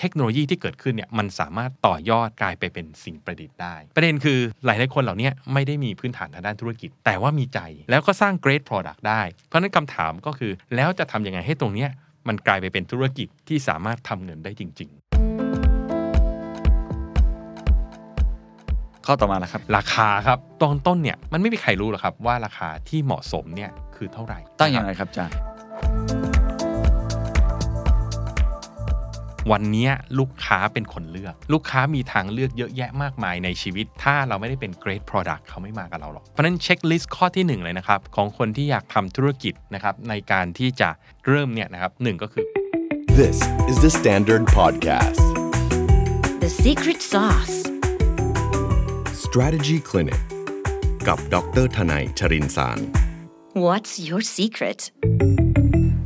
เทคโนโลยีที่เกิดขึ้นเนี่ยมันสามารถต่อยอดกลายไปเป็นสิ่งประดิษฐ์ได้ ประเด็นคือหลายหลายคนเหล่านี้ไม่ได้มีพื้นฐานทางด้านธุรกิจ แต่ว่ามีใจแล้วก็สร้าง great product ได้ เพราะฉะนั้นคำถามก็คือแล้วจะทำยังไงให้ตรงเนี้ยมันกลายไปเป็นธุรกิจที่สามารถทำเงินได้จริงข้อต่อมาแล้วครับๆราคาครับตอนต้นเนี่ยมันไม่มีใครรู้หรอกครับว่าราคาที่เหมาะสมเนี่ยคือเท่าไหร่ตั้งยังไงครับอาจารย์ วันเนี้ยลูกค้าเป็นคนเลือก ลูกค้ามีทางเลือกเยอะแยะมากมายในชีวิต ถ้าเราไม่ได้เป็น great product เขาไม่มากับเราหรอก เพราะฉะนั้นเช็คลิสต์ข้อที่หนึ่งเลยนะครับ ของคนที่อยากทำธุรกิจนะครับในการที่จะเริ่มเนี่ยนะครับหนึ่งก็คือ This is the Standard Podcast. The secret sauce. Strategy Clinic กับดรทนายชรินสาร What's your secret?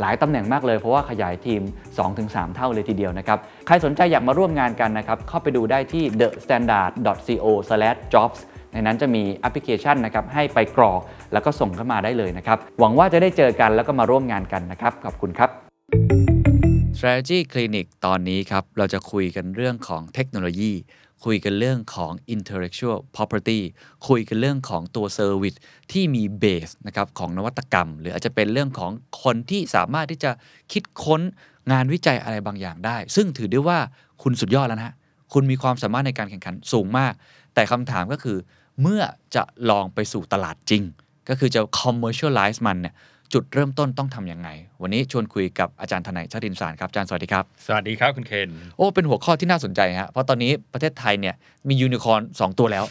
หลายตำแหน่งมากเลย เพราะว่าขยายทีม 2-3 เท่าเลยทีเดียวนะครับ ใครสนใจอยากมาร่วมงานกันนะครับ เข้าไปดูได้ที่ thestandard.co/jobs ในนั้นจะมีแอปพลิเคชันนะครับให้ไปกรอกแล้วก็ส่งเข้ามาได้เลยนะครับ หวังว่าจะได้เจอกันแล้วก็มาร่วมงานกันนะครับ ขอบคุณครับ Strategy Clinic ตอนนี้ครับเราจะคุยกันเรื่องของเทคโนโลยี คุยกันเรื่องของ intellectual property คุยกันเรื่องของตัว service ที่มีเบสนะครับของนวัตกรรม หรืออาจจะเป็นเรื่องของคนที่สามารถที่จะคิดค้นงานวิจัยอะไรบางอย่างได้ ซึ่งถือได้ว่าคุณสุดยอดแล้วนะ คุณมีความสามารถในการแข่งขันสูงมาก แต่คำถามก็คือ เมื่อจะลองไปสู่ตลาดจริง ก็คือจะ commercialize มันเนี่ย จุดเริ่มต้นต้องทำยังไง วันนี้ชวนคุยกับอาจารย์ทนายชาตินสารครับอาจารย์สวัสดีครับ สวัสดีครับคุณเคนโอ้เป็นหัวข้อที่น่าสนใจฮะเพราะตอนนี้ประเทศไทยเนี่ยมียูนิคอร์นสองตัวแล้ว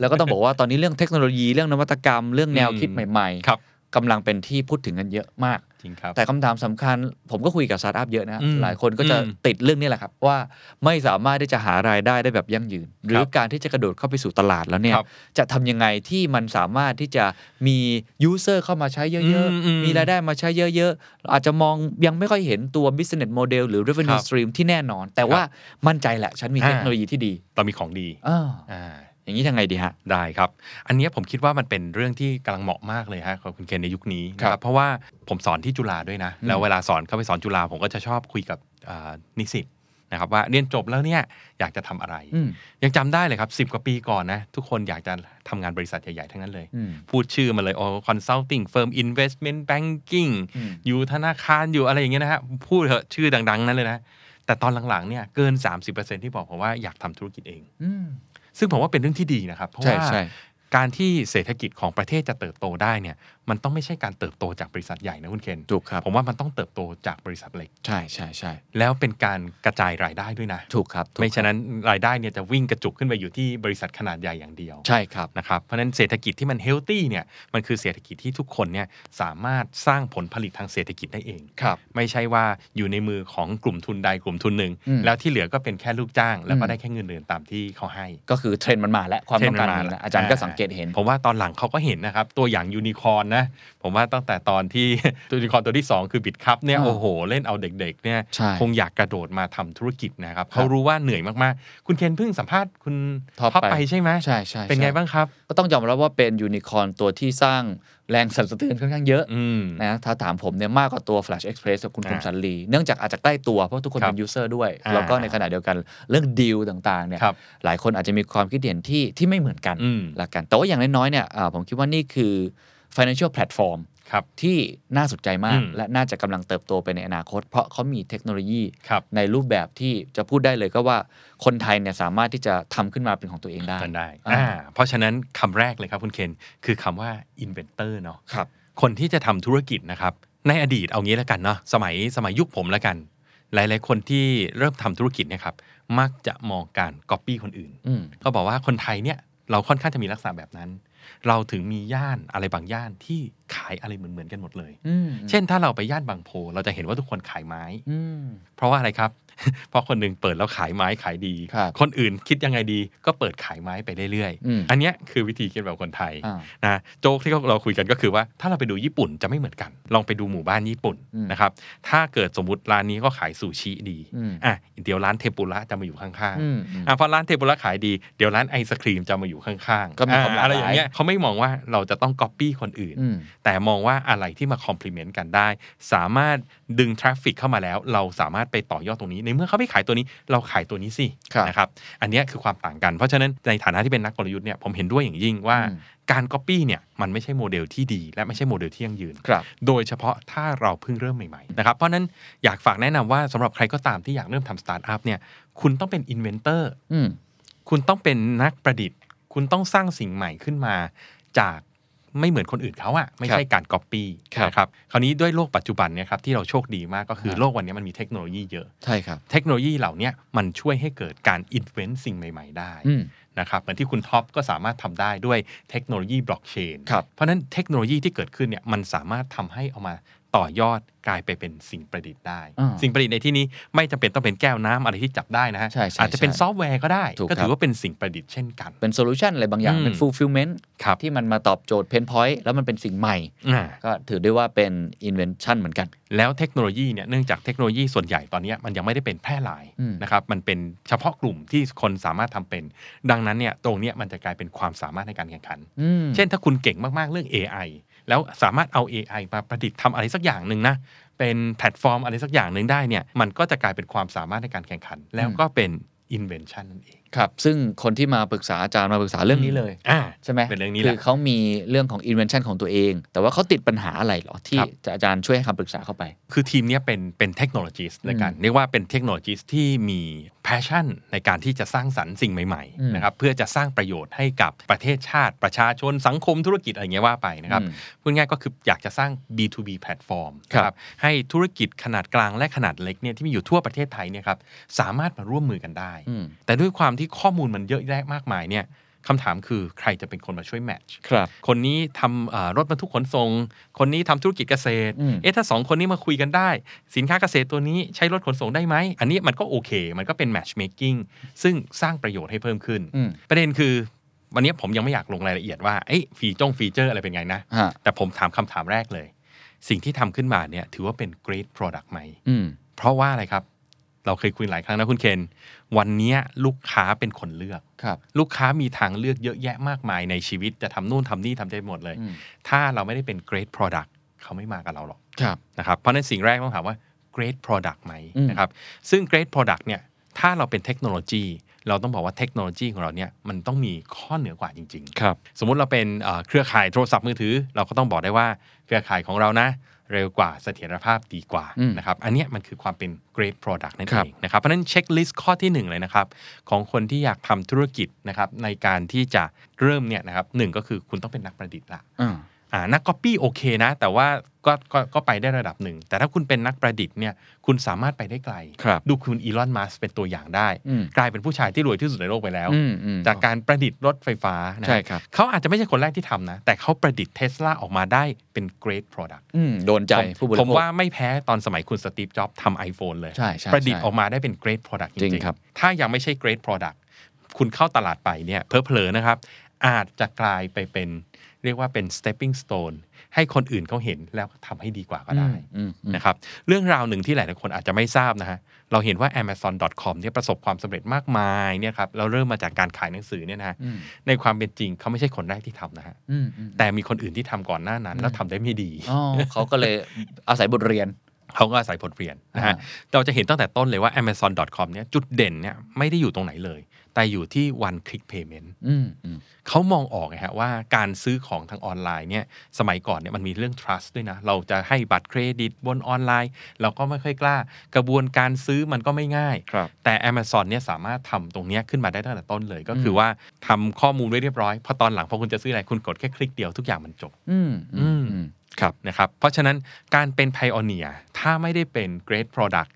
แล้วก็ต้องบอกว่าตอนนี้เรื่องเทคโนโลยีเรื่องนวัตกรรม เรื่องแนวคิดใหม่ครับๆกำลังเป็นที่พูดถึงกันเยอะมาก จริงครับแต่คำถามสำคัญ ผมก็คุยกับสตาร์ทอัพเยอะนะอืมหลายคนก็จะอืมติดเรื่องนี้แหละครับ ว่าไม่สามารถที่จะหารายได้ได้แบบยั่งยืน หรือการที่จะกระโดดเข้าไปสู่ตลาดแล้วเนี่ยครับจะทำยังไงที่มันสามารถที่จะมี user เข้ามาใช้เยอะอืมอืมๆมีรายได้มาใช้เยอะๆเราอาจจะมองยังไม่ค่อยเห็นตัว business model หรือ revenue ครับ stream ที่แน่นอน แต่ว่ามั่นใจแหละฉันมีอ่าเทคโนโลยีที่ดีเรามีของดีอ่า อ่าอย่างนี้ยังไงดีฮะ ได้ครับ อันเนี้ยผมคิดว่ามันเป็นเรื่องที่กำลังเหมาะมากเลยฮะของคุณเคนในยุคนี้นะคครับเพราะว่าผมสอนที่จุฬาด้วยนะอืมแล้วเวลาสอนเข้าไปสอนจุฬาผมก็จะชอบคุยกับอ่านิสิตนะครับว่าเรียนจบแล้วเนี่ยอยากจะทำอะไรอืมยังจำได้เลยครับ 10 กว่าปีก่อนนะ ทุกคนอยากจะทำงานบริษัทใหญ่ ๆ ทั้งนั้นเลยอืมพูดชื่อมาเลยโอ้ consulting firm investment banking อืมอยู่ธนาคารอยู่อะไรอย่างเงี้ยนะฮะพูดเถอะชื่อดัง ๆ นั้นเลยนะ แต่ตอนหลัง ๆ เนี่ยเกิน 30%ที่บอกผมว่าอยากทำธุรกิจเองอืม ซึ่งผมว่าเป็นเรื่องที่ดีนะครับ เพราะใช่ว่าใช่การที่เศรษฐกิจของประเทศจะเติบโตได้เนี่ยมันต้องไม่ใช่การเติบโตจากบริษัทใหญ่นะคุณเคนถูกครับผมว่ามันต้องเติบโตจากบริษัทเล็ก ใช่ใช่ใช่แล้วเป็นการกระจายรายได้ด้วยนะ ถูกครับถูกไม่ครับฉะนั้นรายได้เนี่ยจะวิ่งกระจุกขึ้นไปอยู่ที่บริษัทขนาดใหญ่อย่างเดียว ใช่ครับนะครับ เพราะฉะนั้นเศรษฐกิจที่มัน healthy เนี่ยมันคือเศรษฐกิจที่ทุกคนเนี่ยสามารถสร้างผลผลิตทางเศรษฐกิจได้เองครับไม่ใช่ว่าอยู่ในมือของกลุ่มทุนใดกลุ่มทุนหนึ่งอืมแล้วที่เหลือก็เป็นแค่ลูกจ้าง แล้วก็อืมได้แค่เงินเดือนตามที่เขาให้ ก็คือเทรนด์มันมาแล้วความต้องการมันมีนแล้วอาจารย์ก็สังเกตเห็นผมว่าตอนหลังเขาก็เห็นนะครับตัวอย่างยูนิคอร์นนะ ผมว่าตั้งแต่ตอนที่ยูนิคอร์นตัวที่ 2 คือ Bitkub เนี่ยอ่าโอ้โห เล่นเอาเด็กๆเนี่ยใช่คงอยากกระโดดมาทำธุรกิจนะครับครับเขารู้ว่าเหนื่อยมากๆ คุณเคนเพิ่งสัมภาษณ์คุณท็อปท็อปไปไปใช่ไหมใช่ใช่เป็นไงใช่บ้างครับ ก็ต้องยอมรับว่าเป็นยูนิคอร์นตัวที่สร้างแรงสั่นสะเทือนค่อนข้างเยอะอืมนะถ้าถามผมเนี่ยมากกว่าตัว Flash Express กับคุณคมสันต์ ลี อ่า เนื่องจากอาจจะใกล้ตัวเพราะทุกคนครับเป็น user ด้วยอ่าแล้วก็ในขณะเดียวกันเรื่องดีลต่างๆเนี่ยครับหลายคนอาจจะมีความคิดเห็นที่ที่ไม่เหมือนกันอืมละกันแต่ว่าอย่างน้อยๆเนี่ยอ่าผมคิดว่านี่คือ financial platform ครับที่น่าสนใจมากอืมและน่าจะกำลังเติบโตไปในอนาคต เพราะเขามีเทคโนโลยีครับในรูปแบบที่จะพูดได้เลยก็ว่าคนไทยเนี่ยสามารถที่จะทำขึ้นมาเป็นของตัวเองได้กันได้อ่าอ่าเพราะฉะนั้นคำแรกเลยครับคุณเคนคือคำว่า inventor เนาะครับคนที่จะทำธุรกิจนะครับในอดีตเอางี้แล้วกันเนาะสมัยสมัยยุคผมแล้วกัน หลาย ๆ คนที่เริ่มทำธุรกิจเนี่ยครับมักจะมองการก๊อปปี้คนอื่นอืมก็บอกว่าคนไทยเนี่ย เราค่อนข้างจะมีลักษณะแบบนั้น เราถึงมีย่านอะไรบางย่านที่ขายอะไรเหมือนๆกันหมดเลยอืมเช่นถ้าเราไปย่านบางโพ เราจะเห็นว่าทุกคนขายไม้อืมเพราะว่าอะไรครับ เพราะคนหนึ่งเปิดแล้วขายไม้ขายดีครับคนอื่นคิดยังไงดีก็เปิดขายไม้ไปเรื่อยอืมๆอันเนี้ยคือวิธีคิดแบบคนไทยอ่านะโจ๊กที่เราคุยกันก็คือว่าถ้าเราไปดูญี่ปุ่นจะไม่เหมือนกัน ลองไปดูหมู่บ้านญี่ปุ่นอืมนะครับถ้าเกิดสมมติร้านนี้ก็ขายซูชิดีอืมอะเดี๋ยวร้านเทมปุระจะมาอยู่ข้างอืมอืมๆอะพอร้านเทมปุระขายดีเดี๋ยวร้านไอศกรีมจะมาอยู่ข้างๆก็มีความหลากหลายอะไรอย่างเงี้ยเขาไม่มองว่าเราจะต้องก๊อปปี้คนอื่นอืมแต่มองว่าอะไรที่มา complement กันได้ สามารถดึง traffic เข้ามาแล้ว เราสามารถไปต่อยอดตรงนี้ในเมื่อเขาไม่ขายตัวนี้เราขายตัวนี้สิครับนะครับอันเนี้ยคือความต่างกัน เพราะฉะนั้นในฐานะที่เป็นนักกลยุทธ์เนี่ยผมเห็นด้วยอย่างยิ่งว่าอืมการก๊อปปี้เนี่ยมันไม่ใช่โมเดลที่ดี และไม่ใช่โมเดลที่ยั่งยืนครับโดยเฉพาะถ้าเราเพิ่งเริ่มใหม่ๆนะครับ เพราะฉะนั้นอยากฝากแนะนำว่าสำหรับใครก็ตามที่อยากเริ่มทำสตาร์ทอัพเนี่ยคุณต้องเป็น inventor อืมคุณต้องเป็นนักประดิษฐ์ คุณต้องสร้างสิ่งใหม่ขึ้นมาจาก ไม่เหมือนคนอื่นเขาอะไม่ใช่การก๊อปปี้ครับนะครับคราวนี้ด้วยโลกปัจจุบันเนี่ยครับที่เราโชคดีมากก็คือครับโลกวันนี้มันมีเทคโนโลยีเยอะใช่ครับเทคโนโลยีเหล่าเนี้ยมันช่วยให้เกิดการ invent สิ่งใหม่ ๆ ได้อืมนะครับเหมือนที่คุณท็อปก็สามารถทำได้ด้วยเทคโนโลยีบล็อกเชนครับเพราะฉะนั้นเทคโนโลยีที่เกิดขึ้นเนี่ยมันสามารถทำให้เอามา ต่อยอดกลายไปเป็นสิ่งประดิษฐ์ได้อ่าสิ่งประดิษฐ์ในที่นี้ไม่จำเป็นต้องเป็นแก้วน้ำอะไรที่จับได้นะฮะใช่ใช่อาจจะเป็นใช่ซอฟต์แวร์ก็ได้ถูกครับก็ถือว่าเป็นสิ่งประดิษฐ์เช่นกัน เป็น solution อะไรบางอย่างอืมเป็น fulfillment ครับที่มันมาตอบโจทย์ pain point แล้วมันเป็นสิ่งใหม่อ่าก็ถือได้ว่าเป็น invention เหมือนกัน แล้วเทคโนโลยีเนี่ยเนื่องจากเทคโนโลยีส่วนใหญ่ตอนเนี้ยมันยังไม่ได้เป็นแพร่หลายอืมนะครับมันเป็นเฉพาะกลุ่มที่คนสามารถทำเป็น ดังนั้นเนี่ยตรงเนี้ยมันจะกลายเป็นความสามารถในการแข่งขันอืมเช่นถ้าคุณเก่งมากๆเรื่อง AI แล้วสามารถเอา AI มาประดิษฐ์ทำอะไรสักอย่างหนึ่งนะเป็นแพลตฟอร์มอะไรสักอย่างหนึ่งได้เนี่ยมันก็จะกลายเป็นความสามารถในการแข่งขัน แล้วก็เป็น invention นั่นเอง ครับซึ่งคนที่มาปรึกษาอาจารย์มาปรึกษาเรื่องนี้เลยอ่าใช่ไหมเป็นเรื่องนี้แหละ คือเขามีเรื่องของ invention ของตัวเอง แต่ว่าเขาติดปัญหาอะไรเหรอ ที่ครับจะอาจารย์ช่วยให้คำปรึกษาเข้าไป คือทีมเนี้ยเป็นเป็น technologist ในการเรียกว่าเป็น technologist ที่มี passion ในการที่จะสร้างสรรค์สิ่งใหม่อืม ๆนะครับเพื่อจะสร้างประโยชน์ให้กับประเทศชาติ ประชาชนสังคมธุรกิจอะไรเงี้ยว่าไปนะครับ อืม พูดง่ายๆก็คืออยากจะสร้าง B2B แพลตฟอร์มครับ นะให้ธุรกิจขนาดกลางและขนาดเล็กเนี่ยที่มีอยู่ทั่วประเทศไทยเนี่ยครับสามารถมาร่วมมือกันได้ อืม แต่ด้วยความที่ข้อมูลมันเยอะแยะมากมายเนี่ยคำถามคือใครจะเป็นคนมาช่วยแมทช์ครับ คนนี้ทำเอ่อรถบรรทุกขนส่ง คนนี้ทำธุรกิจเกษตรอืมเอ๊ะถ้าสองคนนี้มาคุยกันได้ สินค้าเกษตรตัวนี้ใช้รถขนส่งได้ไหม อันนี้มันก็โอเค มันก็เป็น matchmaking ซึ่งสร้างประโยชน์ให้เพิ่มขึ้นอืมประเด็นคือ วันนี้ผมยังไม่อยากลงรายละเอียดว่า เอ้ยฟีจงฟีเจอร์อะไรเป็นไงนะฮะแต่ผมถามคำถามแรกเลย สิ่งที่ทำขึ้นมาเนี่ยถือว่าเป็น great product ไหมอืมเพราะว่าอะไรครับ เราเคยคุยหลายครั้งนะคุณเคน วันนี้ลูกค้าเป็นคนเลือกครับลูกค้ามีทางเลือกเยอะแยะมากมายในชีวิตจะทำนู่นทำนี่ทำได้หมดเลยอืมถ้าเราไม่ได้เป็น great product เขาไม่มากับเราหรอกครับนะครับ เพราะฉะนั้นสิ่งแรกต้องถามว่า great product ไหมอืมนะครับ ซึ่ง great product เนี่ย ถ้าเราเป็นเทคโนโลยี เราต้องบอกว่าเทคโนโลยีของเราเนี่ย มันต้องมีข้อเหนือกว่าจริง ๆ ครับ สมมุติเราเป็นเอ่อเครือข่ายโทรศัพท์มือถือ เราก็ต้องบอกได้ว่าเครือข่ายของเรานะ เร็วกว่าเสถียรภาพดีกว่าอืมนะครับอันเนี้ยมันคือความเป็น great product นั่นเองครัเอบงนะครับเพราะฉะนั้น checklist ข้อที่หนึ่งเลยนะครับ ของคนที่อยากทำธุรกิจนะครับในการที่จะเริ่มเนี่ยนะครับหนึ่งก็คือคุณต้องเป็นนักประดิษฐ์ละอ่าอ่า นักก๊อปปี้โอเคนะ แต่ว่าก็ก็ก็ไปได้ระดับหนึ่ง แต่ถ้าคุณเป็นนักประดิษฐ์เนี่ยคุณสามารถไปได้ไกลครับดูคุณอีลอนมัสเป็นตัวอย่างได้อืมกลายเป็นผู้ชายที่รวยที่สุดในโลกไปแล้วอืมอืมจากการประดิษฐ์รถไฟฟ้านะใช่ครับเขาอาจจะไม่ใช่คนแรกที่ทำนะ แต่เขาประดิษฐ์เทสลาออกมาได้เป็น great product อืมโดนใจผมผู้บริโภคผมว่าไม่แพ้ตอนสมัยคุณสตีฟจ็อบส์ทำ iPhone เลยใช่ใช่ประดิษฐ์ใช่ออกมาได้เป็น great product จจริริงงครับๆถ้ายังไม่ใช่ great product คุณเข้าตลาดไปเนี่ยเพลอๆนะครับอาจจะกลายไปเป็น เรียกว่าเป็น stepping stone ให้คนอื่นเขาเห็นแล้วทำให้ดีกว่าก็ได้อืมอืมนะครับเรื่องราวหนึ่งที่หลายๆคนอาจจะไม่ทราบนะฮะเราเห็นว่า amazon.com เนี่ยประสบความสำเร็จมากมายเนี่ยครับเราเริ่มมาจากการขายหนังสือเนี่ยนะฮะอืมในความเป็นจริงเขาไม่ใช่คนแรกที่ทำนะฮะอืมอืมแต่มีคนอื่นที่ทำก่อนหน้านั้น แล้วทำได้ไม่ดีอ๋อเขาก็เลยอาศัยบทเรียนเขาก็อาศัยผลเปลี่ยนนะฮะอ่าเราจะเห็นตั้งแต่ต้นเลยว่า amazon.com เนี่ยจุดเด่นเนี่ยไม่ได้อยู่ตรงไหนเลย แต่อยู่ที่ one click payment อืมอืมเขามองออกไงฮะว่าการซื้อของทางออนไลน์เนี่ยสมัยก่อนเนี่ยมันมีเรื่อง trust ด้วยนะ เราจะให้บัตรเครดิตบนออนไลน์ เราก็ไม่ค่อยกล้า กระบวนการซื้อมันก็ไม่ง่ายครับแต่ Amazon เนี่ยสามารถทำตรงเนี้ยขึ้นมาได้ตั้งแต่ต้นเลย ก็คือว่าทำข้อมูลไว้เรียบร้อยพอตอนหลังพอคุณจะซื้ออะไรคุณกดแค่คลิกเดียวทุกอย่างมันจบ อืมอืมอืมอืมครับนะครับเพราะฉะนั้นการเป็น pioneer ถ้าไม่ได้เป็น great product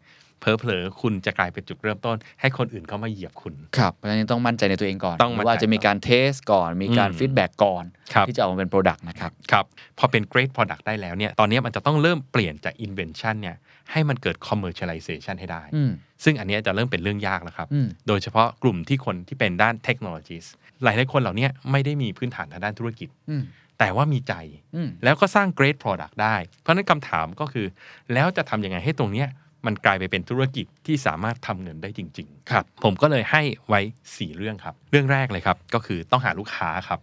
เผลอๆคุณจะกลายเป็นจุดเริ่มต้น ให้คนอื่นเขามาเหยียบคุณ ครับเพราะฉะนั้นต้องมั่นใจในตัวเองก่อนต้องมั่นใจว่าจะมีการ test ก่อนมีการอืม feedback ก่อน ครับ ที่จะเอามาเป็น Product นะครับ ครับพอเป็น great product ได้แล้วเนี่ยตอนนี้มันจะต้องเริ่มเปลี่ยนจาก invention เนี่ยให้มันเกิด commercialization ให้ได้ อืมซึ่งอันเนี้ยจะเริ่มเป็นเรื่องยากแล้วครับ อืม โดยเฉพาะกลุ่มที่คนที่เป็นด้านเทคโนโลยีหลายหลายๆคนเหล่านี้ไม่ได้มีพื้นฐานทางด้านธุรกิจ อืมแต่ว่ามีใจ อืม แล้วก็สร้าง great product ได้ เพราะฉะนั้นคำถามก็คือ แล้วจะทำยังไงให้ตรงเนี้ย มันกลายไปเป็นธุรกิจที่สามารถทำเงินได้จริง ๆ ครับ ผมก็เลยให้ไว้ 4 เรื่องครับ เรื่องแรกเลยครับ ก็คือต้องหาลูกค้าครับ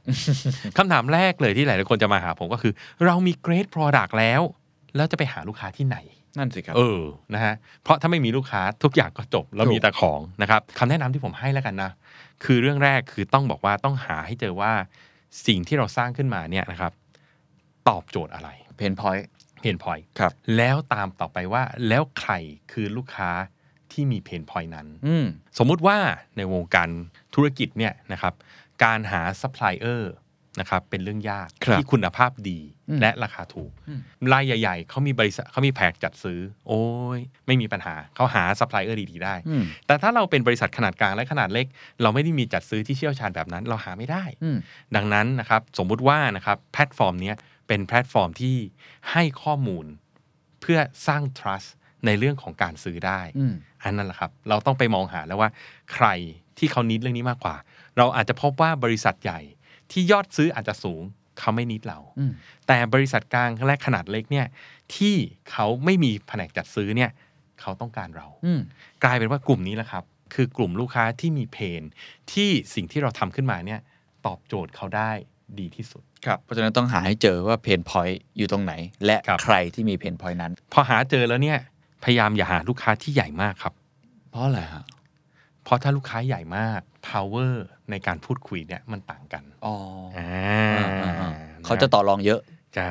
คำถามแรกเลยที่หลายๆคนจะมาหาผมก็คือ เรามี great product แล้ว แล้วจะไปหาลูกค้าที่ไหนนั่นสิครับเออนะฮะเพราะถ้าไม่มีลูกค้าทุกอย่างก็จบแล้วถูกมีแต่ของนะครับคำแนะนำที่ผมให้แล้วกันนะ คือเรื่องแรกคือต้องบอกว่าต้องหาให้เจอว่าสิ่งที่เราสร้างขึ้นมาเนี่ยนะครับ ตอบโจทย์อะไร pain point pain point ครับ แล้วตามต่อไปว่าแล้วใครคือลูกค้าที่มี pain point นั้นอืมสมมุติว่าในวงการธุรกิจเนี่ยนะครับการหาซัพพลายเออร์นะครับเป็นเรื่องยากครับที่คุณภาพดีอืมและราคาถูกอืมรายใหญ่ ๆเขามีบริษัทเขามีแผนกจัดซื้อ โอ้ยไม่มีปัญหาเขาหาซัพพลายเออร์ดีๆได้อืมแต่ถ้าเราเป็นบริษัทขนาดกลางและขนาดเล็ก เราไม่ได้มีจัดซื้อที่เชี่ยวชาญแบบนั้น เราหาไม่ได้อืมดังนั้นนะครับสมมุติว่านะครับแพลตฟอร์มเนี้ย เป็นแพลตฟอร์มที่ให้ข้อมูลเพื่อสร้าง trust ในเรื่องของการซื้อได้อืมอันนั้นแหละครับ เราต้องไปมองหาแล้วว่า ใครที่เขา need เรื่องนี้มากกว่า เราอาจจะพบว่าบริษัทใหญ่ที่ยอดซื้ออาจจะสูงเขาไม่ need เราอืมแต่บริษัทกลางและขนาดเล็กเนี่ยที่เขาไม่มีแผนกจัดซื้อเนี่ยเขาต้องการเราอืมกลายเป็นว่ากลุ่มนี้แหละครับ คือกลุ่มลูกค้าที่มี pain ที่สิ่งที่เราทำขึ้นมาเนี่ยตอบโจทย์เขาได้ดีที่สุด ครับเพราะฉะนั้นต้องหาให้เจอว่า pain point อยู่ตรงไหน และครับ ใครที่มี pain point นั้น พอหาเจอแล้วเนี่ย พยายามอย่าหาลูกค้าที่ใหญ่มากครับ เพราะอะไรฮะเพราะถ้าลูกค้าใหญ่มาก power ในการพูดคุยเนี่ยมันต่างกันอ๋ออ่าอ่าอ่าเขาจะต่อรองเยอะ ใช่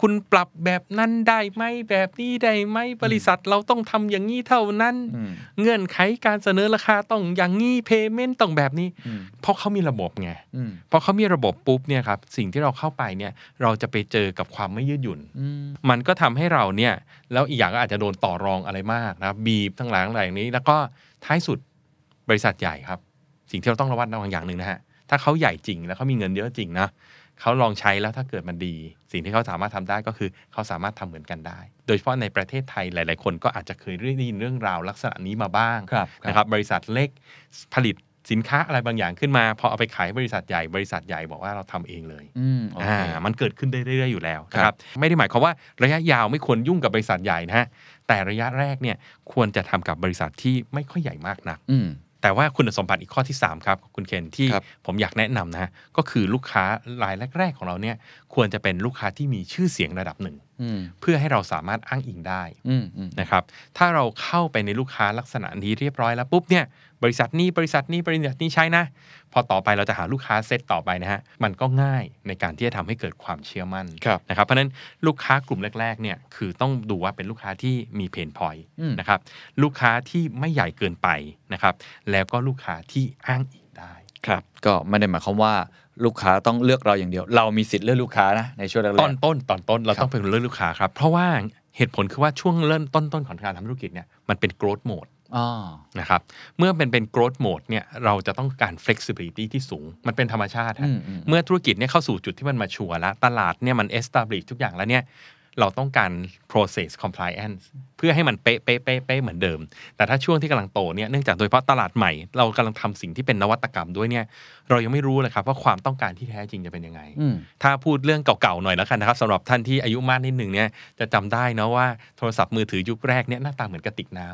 คุณปรับแบบนั้นได้ไหมแบบนี้ได้ไหมบริษัทเราต้องทำอย่างนี้เท่านั้นอืมเงื่อนไขการเสนอราคาต้องอย่างนี้เพย์เมนต์ต้องแบบนี้อืมเพราะเขามีระบบไงอืมพอเขามีระบบปุ๊บเนี่ยครับสิ่งที่เราเข้าไปเนี่ยเราจะไปเจอกับความไม่ยืดหยุ่นอืมมันก็ทำให้เราเนี่ยแล้วอีกอย่างก็อาจจะโดนต่อรองอะไรมากนะครับบีบทั้งหลายทั้งหลายอย่างนี้ แล้วก็ท้ายสุดบริษัทใหญ่ครับ สิ่งที่เราต้องระวัดระวังอย่างหนึ่งนะฮะถ้าเขาใหญ่จริงแล้วเขามีเงินเยอะจริงนะ เขาลองใช้แล้วถ้าเกิดมันดี สิ่งที่เขาสามารถทำได้ก็คือเขาสามารถทำเหมือนกันได้ โดยเฉพาะในประเทศไทยหลาย ๆ คนก็อาจจะเคยได้ยินเรื่องราวลักษณะนี้มาบ้างครับนะครับบริษัทเล็กผลิตสินค้าอะไรบางอย่างขึ้นมาพอเอาไปขายบริษัทใหญ่บริษัทใหญ่บอกว่าเราทำเองเลยอืมโอเคอ่ามันเกิดขึ้นได้เรื่อยๆอยู่แล้วนะคครัรับบไม่ได้หมายความว่าระยะยาวไม่ควรยุ่งกับบริษัทใหญ่นะฮะแต่ระยะแรกเนี่ยควรจะทำกับบริษัทที่ไม่ค่อยใหญ่มากนักอืม แต่ว่าคุณสมบัติอีกข้อที่ 3 ครับ คุณเคนที่ครับผมอยากแนะนำนะฮะก็คือลูกค้ารายแรก ๆ ของเราเนี่ยควรจะเป็นลูกค้าที่มีชื่อเสียงระดับหนึ่งอืมเพื่อให้เราสามารถอ้างอิงได้อืมอืมนะครับถ้าเราเข้าไปในลูกค้าลักษณะนี้เรียบร้อยแล้วปุ๊บเนี่ย บริษัทนี้บริษัทนี้บริษัทนี้ใช้นะ พอต่อไปเราจะหาลูกค้าเซตต่อไปนะฮะมันก็ง่ายในการที่จะทำให้เกิดความเชื่อมั่นครับนะครับเพราะฉะนั้นลูกค้ากลุ่มแรกๆเนี่ยคือต้องดูว่าเป็นลูกค้าที่มีเพนพอยอืมนะครับลูกค้าที่ไม่ใหญ่เกินไปนะครับแล้วก็ลูกค้าที่อ้างอิงได้ครับก็ไม่ได้หมายความว่าลูกค้าต้องเลือกเราอย่างเดียว เรามีสิทธิ์เลือกลูกค้านะในช่วงแรกๆตอนต้นตอนต้นเราครับต้องเป็นเรื่องลูกค้าครับเพราะว่าเหตุผลคือว่าช่วงเริ่มต้นต้นของการทำธุรกิจเนี่ยมันเป็น growth mode อ๋อ นะครับเมื่อเป็นเป็น growth mode เนี่ยเราจะต้องการ flexibility ที่สูง มันเป็นธรรมชาติฮะอืมอืมเมื่อธุรกิจเนี่ยเข้าสู่จุดที่มันมาชัวร์แล้ว ตลาดเนี่ยมัน establish ทุกอย่างแล้วเนี่ยเราต้องการ process compliance เพื่อให้มันเป๊ะเป๊ะเป๊ะเป๊ะเหมือนเดิม แต่ถ้าช่วงที่กำลังโตเนี่ยเนื่องจากโดยเฉพาะตลาดใหม่ เรากำลังทำสิ่งที่เป็นนวัตกรรมด้วยเนี่ยเรายังไม่รู้เลยครับว่าความต้องการที่แท้จริงจะเป็นยังไงอืมถ้าพูดเรื่องเก่าๆหน่อยแล้วกันนะครับสำหรับท่านที่อายุมากนิดหนึ่งเนี่ยจะจำได้นะว่าโทรศัพท์มือถือยุคแรกเนี่ยหน้าตาเหมือนกระติกน้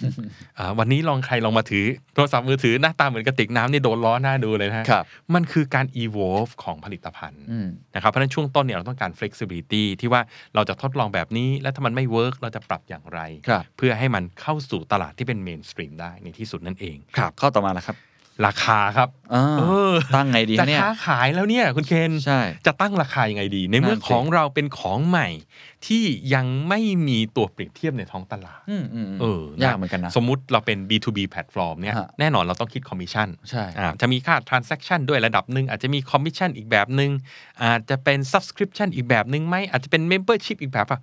ำอ่าวันนี้ลองใครลองมาถือโทรศัพท์มือถือหน้าตาเหมือนกระติกน้ำนี่โดนล้อหน้าดูเลยนะฮะครับมันคือการ evolve ของผลิตภัณฑ์อืมนะครับเพราะฉะนั้นช่วงต้นเนี่ยเราต้องการ flexibility ที่ว่าเราจะทดลองแบบนี้ แล้วถ้ามันไม่ work เราจะปรับอย่างไรครับเพื่อให้มันเข้าสู่ตลาดที่เป็น mainstream ได้ในที่สุดนั่นเองครับข้อต่อมาแล้วครับ ราคาครับอ่าเออตั้งไงดีจะเนี่ยค้าขายแล้วเนี่ยคุณเคนใช่จะตั้งราคายังไงดี ในเมื่อนั่นสิของเราเป็นของใหม่ ที่ยังไม่มีตัวเปรียบเทียบในท้องตลาดอืมอืมเออยากเหมือนกันนะสมมุติเราเป็น B2B แพลตฟอร์มเนี่ยฮะแน่นอนเราต้องคิดคอมมิชชั่นใช่อ่าจะมีค่า transaction ด้วยระดับหนึ่งอาจจะมีคอมมิชชั่นอีกแบบหนึ่งอาจจะเป็น subscription อีกแบบหนึ่งไหมอาจจะเป็น membership อีกแบบอะ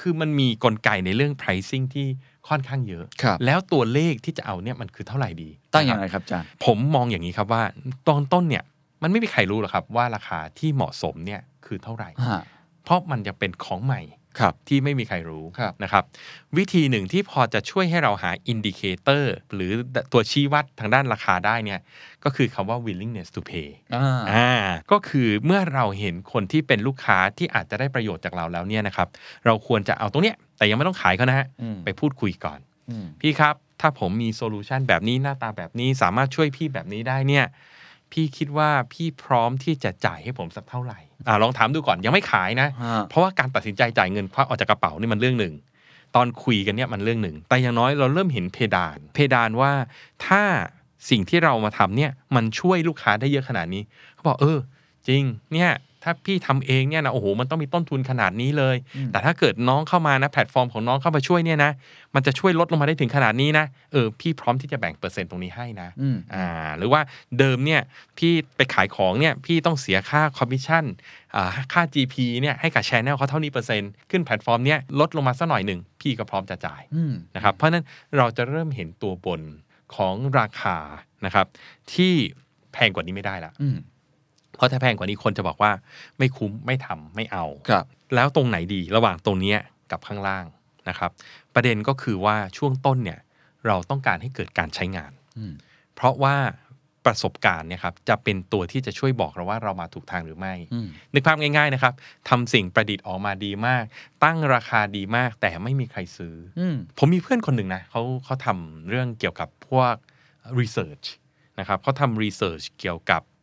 คือมันมีกลไกในเรื่อง pricing ที่ค่อนข้างเยอะ ครับแล้วตัวเลขที่จะเอาเนี่ยมันคือเท่าไหร่ดีตั้งนะคยัรับงไงครับอาจารย์ ผมมองอย่างนี้ครับว่าตอนต้นเนี่ยมันไม่มีใครรู้หรอกครับว่าราคาที่เหมาะสมเนี่ยคือเท่าไหร่ฮะเพราะมันยังเป็นของใหม่ ครับที่ไม่มีใครรู้ครับ นะครับ วิธีหนึ่งที่พอจะช่วยให้เราหา indicator หรือตัวชี้วัดทางด้านราคาได้เนี่ยก็คือคำว่า willingness to pay อ่าอ่าก็คือเมื่อเราเห็นคนที่เป็นลูกค้าที่อาจจะได้ประโยชน์จากเราแล้วเนี่ยนะครับเราควรจะเอาตรงเนี้ยแต่ยังไม่ต้องขายเขานะฮะอืมไปพูดคุยก่อนอืมพี่ครับ ถ้าผมมีโซลูชันแบบนี้หน้าตาแบบนี้สามารถช่วยพี่แบบนี้ได้เนี่ยพี่คิดว่าพี่พร้อมที่จะจ่ายให้ผมสักเท่าไหร่ อ่าลองถามดูก่อนยังไม่ขายนะฮะเพราะว่าการตัดสินใจจ่ายเงินควักออกจากกระเป๋านี่มันเรื่องหนึ่ง ตอนคุยกันเนี่ยมันเรื่องหนึ่ง แต่อย่างน้อยเราเริ่มเห็นเพดาน เพดานว่าถ้าสิ่งที่เรามาทำเนี่ยมันช่วยลูกค้าได้เยอะขนาดนี้เขาบอกเออ จริงเนี่ย ถ้าพี่ทำเองเนี่ยนะโอ้โหมันต้องมีต้นทุนขนาดนี้เลย แต่ถ้าเกิดน้องเข้ามานะแพลตฟอร์มของน้องเข้ามาช่วยเนี่ยนะมันจะช่วยลดลงมาได้ถึงขนาดนี้นะเออพี่พร้อมที่จะแบ่งเปอร์เซ็นต์ตรงนี้ให้นะอืมอ่าหรือว่าเดิมเนี่ยพี่ไปขายของเนี่ยพี่ต้องเสียค่าคอมมิชชั่นอ่าค่า GP เนี่ยให้กับช n แนลเขาเท่านี้เปอร์เซ็นต์ขึ้นแพลตฟอร์มเนี่ยลดลงมาสักหน่อยหนึ่งพี่ก็พร้อมจะจ่ายอืมนะครับเพราะฉะนั้นเราจะเริ่มเห็นตัวบนของราคานะครับที่แพงกว่านี้ไม่ได้ละอืม เพราะถ้าแพงกว่านี้คนจะบอกว่าไม่คุ้มไม่ทำไม่เอาครับ แล้วตรงไหนดีระหว่างตรงเนี้ยกับข้างล่างนะครับ ประเด็นก็คือว่าช่วงต้นเนี่ยเราต้องการให้เกิดการใช้งานอืมเพราะว่าประสบการณ์เนี่ยครับจะเป็นตัวที่จะช่วยบอกเราว่าเรามาถูกทางหรือไม่อืมนึกภาพง่าย ๆนะครับทำสิ่งประดิษฐ์ออกมาดีมาก ตั้งราคาดีมากแต่ไม่มีใครซื้อออืมผมมีเพื่อนคนหนึ่งนะเขาเขาทำเรื่องเกี่ยวกับพวก research นะครับเขาทำ research เกี่ยวกับอ่า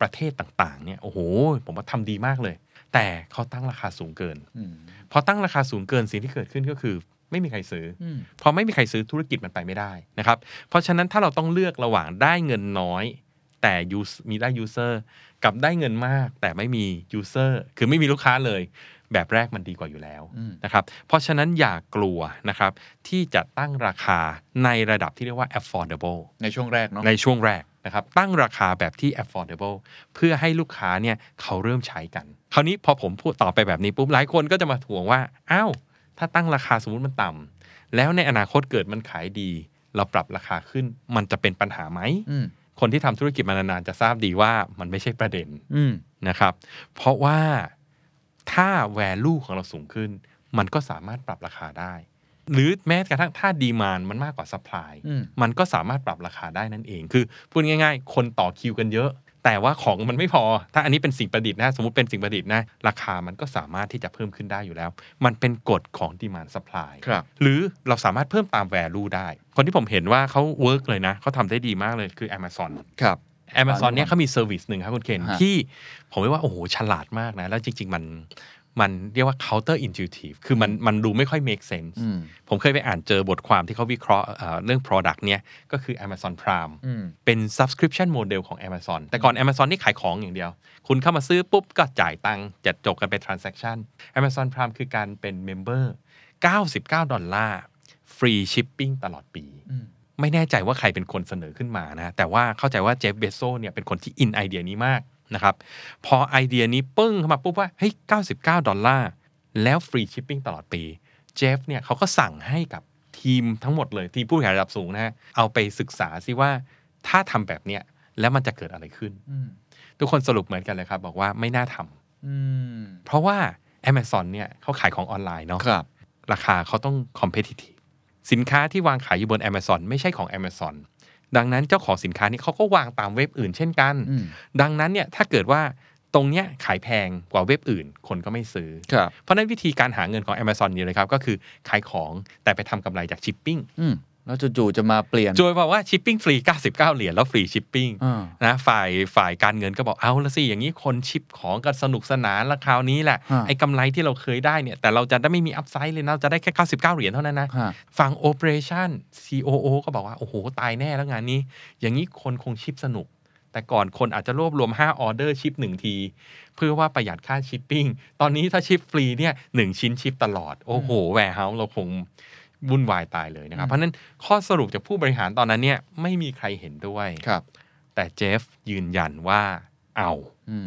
ประเทศต่างๆเนี่ยโอ้โหผมว่าทำดีมากเลย แต่เขาตั้งราคาสูงเกินอืมพอตั้งราคาสูงเกินสิ่งที่เกิดขึ้นก็คือ ไม่มีใครซื้อออืมพอไม่มีใครซื้อธุรกิจมันไปไม่ได้นะครับ เพราะฉะนั้นถ้าเราต้องเลือกระหว่างได้เงินน้อย แต่ use มีได้ user กับได้เงินมาก แต่ไม่มี user คือไม่มีลูกค้าเลยแบบแรกมันดีกว่าอยู่แล้วอืมนะครับ เพราะฉะนั้นอย่ากลัวนะครับที่จะตั้งราคาในระดับที่เรียกว่า affordable ในช่วงแรกเนาะในช่วงแรก นะครับตั้งราคาแบบที่ affordable เพื่อให้ลูกค้าเนี่ยเขาเริ่มใช้กัน คราวนี้พอผมพูดต่อไปแบบนี้ปุ๊บหลายคนก็จะมาทวงว่าอ้าวถ้าตั้งราคาสมมติมันต่ำแล้วในอนาคตเกิดมันขายดี เราปรับราคาขึ้นมันจะเป็นปัญหาไหมอืมคนที่ทำธุรกิจมานานๆจะทราบดีว่ามันไม่ใช่ประเด็นอืมนะครับ เพราะว่าถ้า value ของเราสูงขึ้น มันก็สามารถปรับราคาได้ หรือแม้กระทั่งถ้าดีมานมันมากกว่า supply อืมมันก็สามารถปรับราคาได้นั่นเอง คือพูดง่าย ๆ คนต่อคิวกันเยอะ แต่ว่าของมันไม่พอ ถ้าอันนี้เป็นสิ่งประดิษฐ์นะ สมมติเป็นสิ่งประดิษฐ์นะ ราคามันก็สามารถที่จะเพิ่มขึ้นได้อยู่แล้ว มันเป็นกฎของ demand supply ครับหรือเราสามารถเพิ่มตาม value ได้ คนที่ผมเห็นว่าเขา work เลยนะเขาทำได้ดีมากเลยคือ Amazon ครับ Amazon เนี่ยเขามีเซอร์วิสหนึ่งครับคุณเคนฮะที่ผมว่าโอ้โหฉลาดมากนะ แล้วจริง ๆ มัน มันเรียกว่า counter intuitive คือมันมันดูไม่ค่อย make sense อืมผมเคยไปอ่านเจอบทความที่เขาวิเคราะห์เอ่อเรื่อง product เนี่ยก็คือ Amazon Prime อืมเป็น subscription model ของ Amazon แต่ก่อน Amazon นี่ขายของอย่างเดียว คุณเข้ามาซื้อปุ๊บก็จ่ายตังค์จะจบกันเป็น transaction Amazon Prime คือการเป็น member 99 ดอลลาร์ free shipping ตลอดปีอืมไม่แน่ใจว่าใครเป็นคนเสนอขึ้นมานะ แต่ว่าเข้าใจว่าเจฟเบโซสเนี่ยเป็นคนที่ in ไอเดียนี้มาก นะครับ พอไอเดียนี้ปึ้งเข้ามาปุ๊บว่าเฮ้ย99 ดอลลาร์ แล้ว free shipping ตลอดปี เจฟเนี่ยเขาก็สั่งให้กับทีมทั้งหมดเลย ทีมผู้บริหารระดับสูงนะฮะเอาไปศึกษาซิว่าถ้าทำแบบเนี้ยแล้วมันจะเกิดอะไรขึ้นอืมทุกคนสรุปเหมือนกันเลยครับ บอกว่าไม่น่าทำอืมเพราะว่า Amazon เนี่ยเขาขายของออนไลน์เนาะครับราคาเขาต้อง competitive สินค้าที่วางขายอยู่บน Amazon ไม่ใช่ของ Amazon ดังนั้นเจ้าของสินค้านี้เขาก็วางตามเว็บอื่นเช่นกันอืมดังนั้นเนี่ยถ้าเกิดว่าตรงเนี้ยขายแพงกว่าเว็บอื่น คนก็ไม่ซื้อครับเพราะฉะนั้นวิธีการหาเงินของ Amazon นี่เลยครับ ก็คือขายของแต่ไปทำกำไรจากชิปปิ้งอืม แล้วจู่ๆจะมาเปลี่ยนโดยบอกว่าชิปปิ้งฟรี 99 เหรียญแล้ว free shipping อ่านะฝ่ายฝ่ายการเงินก็บอกเอาละสิ อย่างนี้คน ship ของกันสนุกสนานแล้วคราวนี้แหละฮะไอ้กำไรที่เราเคยได้เนี่ย แต่เราจะได้ไม่มี upside เลยนะเราจะได้แค่ 99 เหรียญเท่านั้นนะฮะฝั่ง Operation COO ก็บอกว่า โอ้โห ตายแน่แล้วงานนี้ อย่างนี้คนคง ship สนุกแต่ก่อนคนอาจจะรวบรวม 5 ออเดอร์ ship 1 ที เพื่อว่าประหยัดค่าชิปปิ้ง ตอนนี้ถ้า ship ฟรีเนี่ยหนึ่งชิ้น ship ตลอด โอ้โห warehouse เราคง วุ่นวายตายเลยนะครับ เพราะฉะนั้นข้อสรุปจากผู้บริหารตอนนั้นเนี่ยไม่มีใครเห็นด้วยครับ แต่เจฟยืนยันว่าเอาอื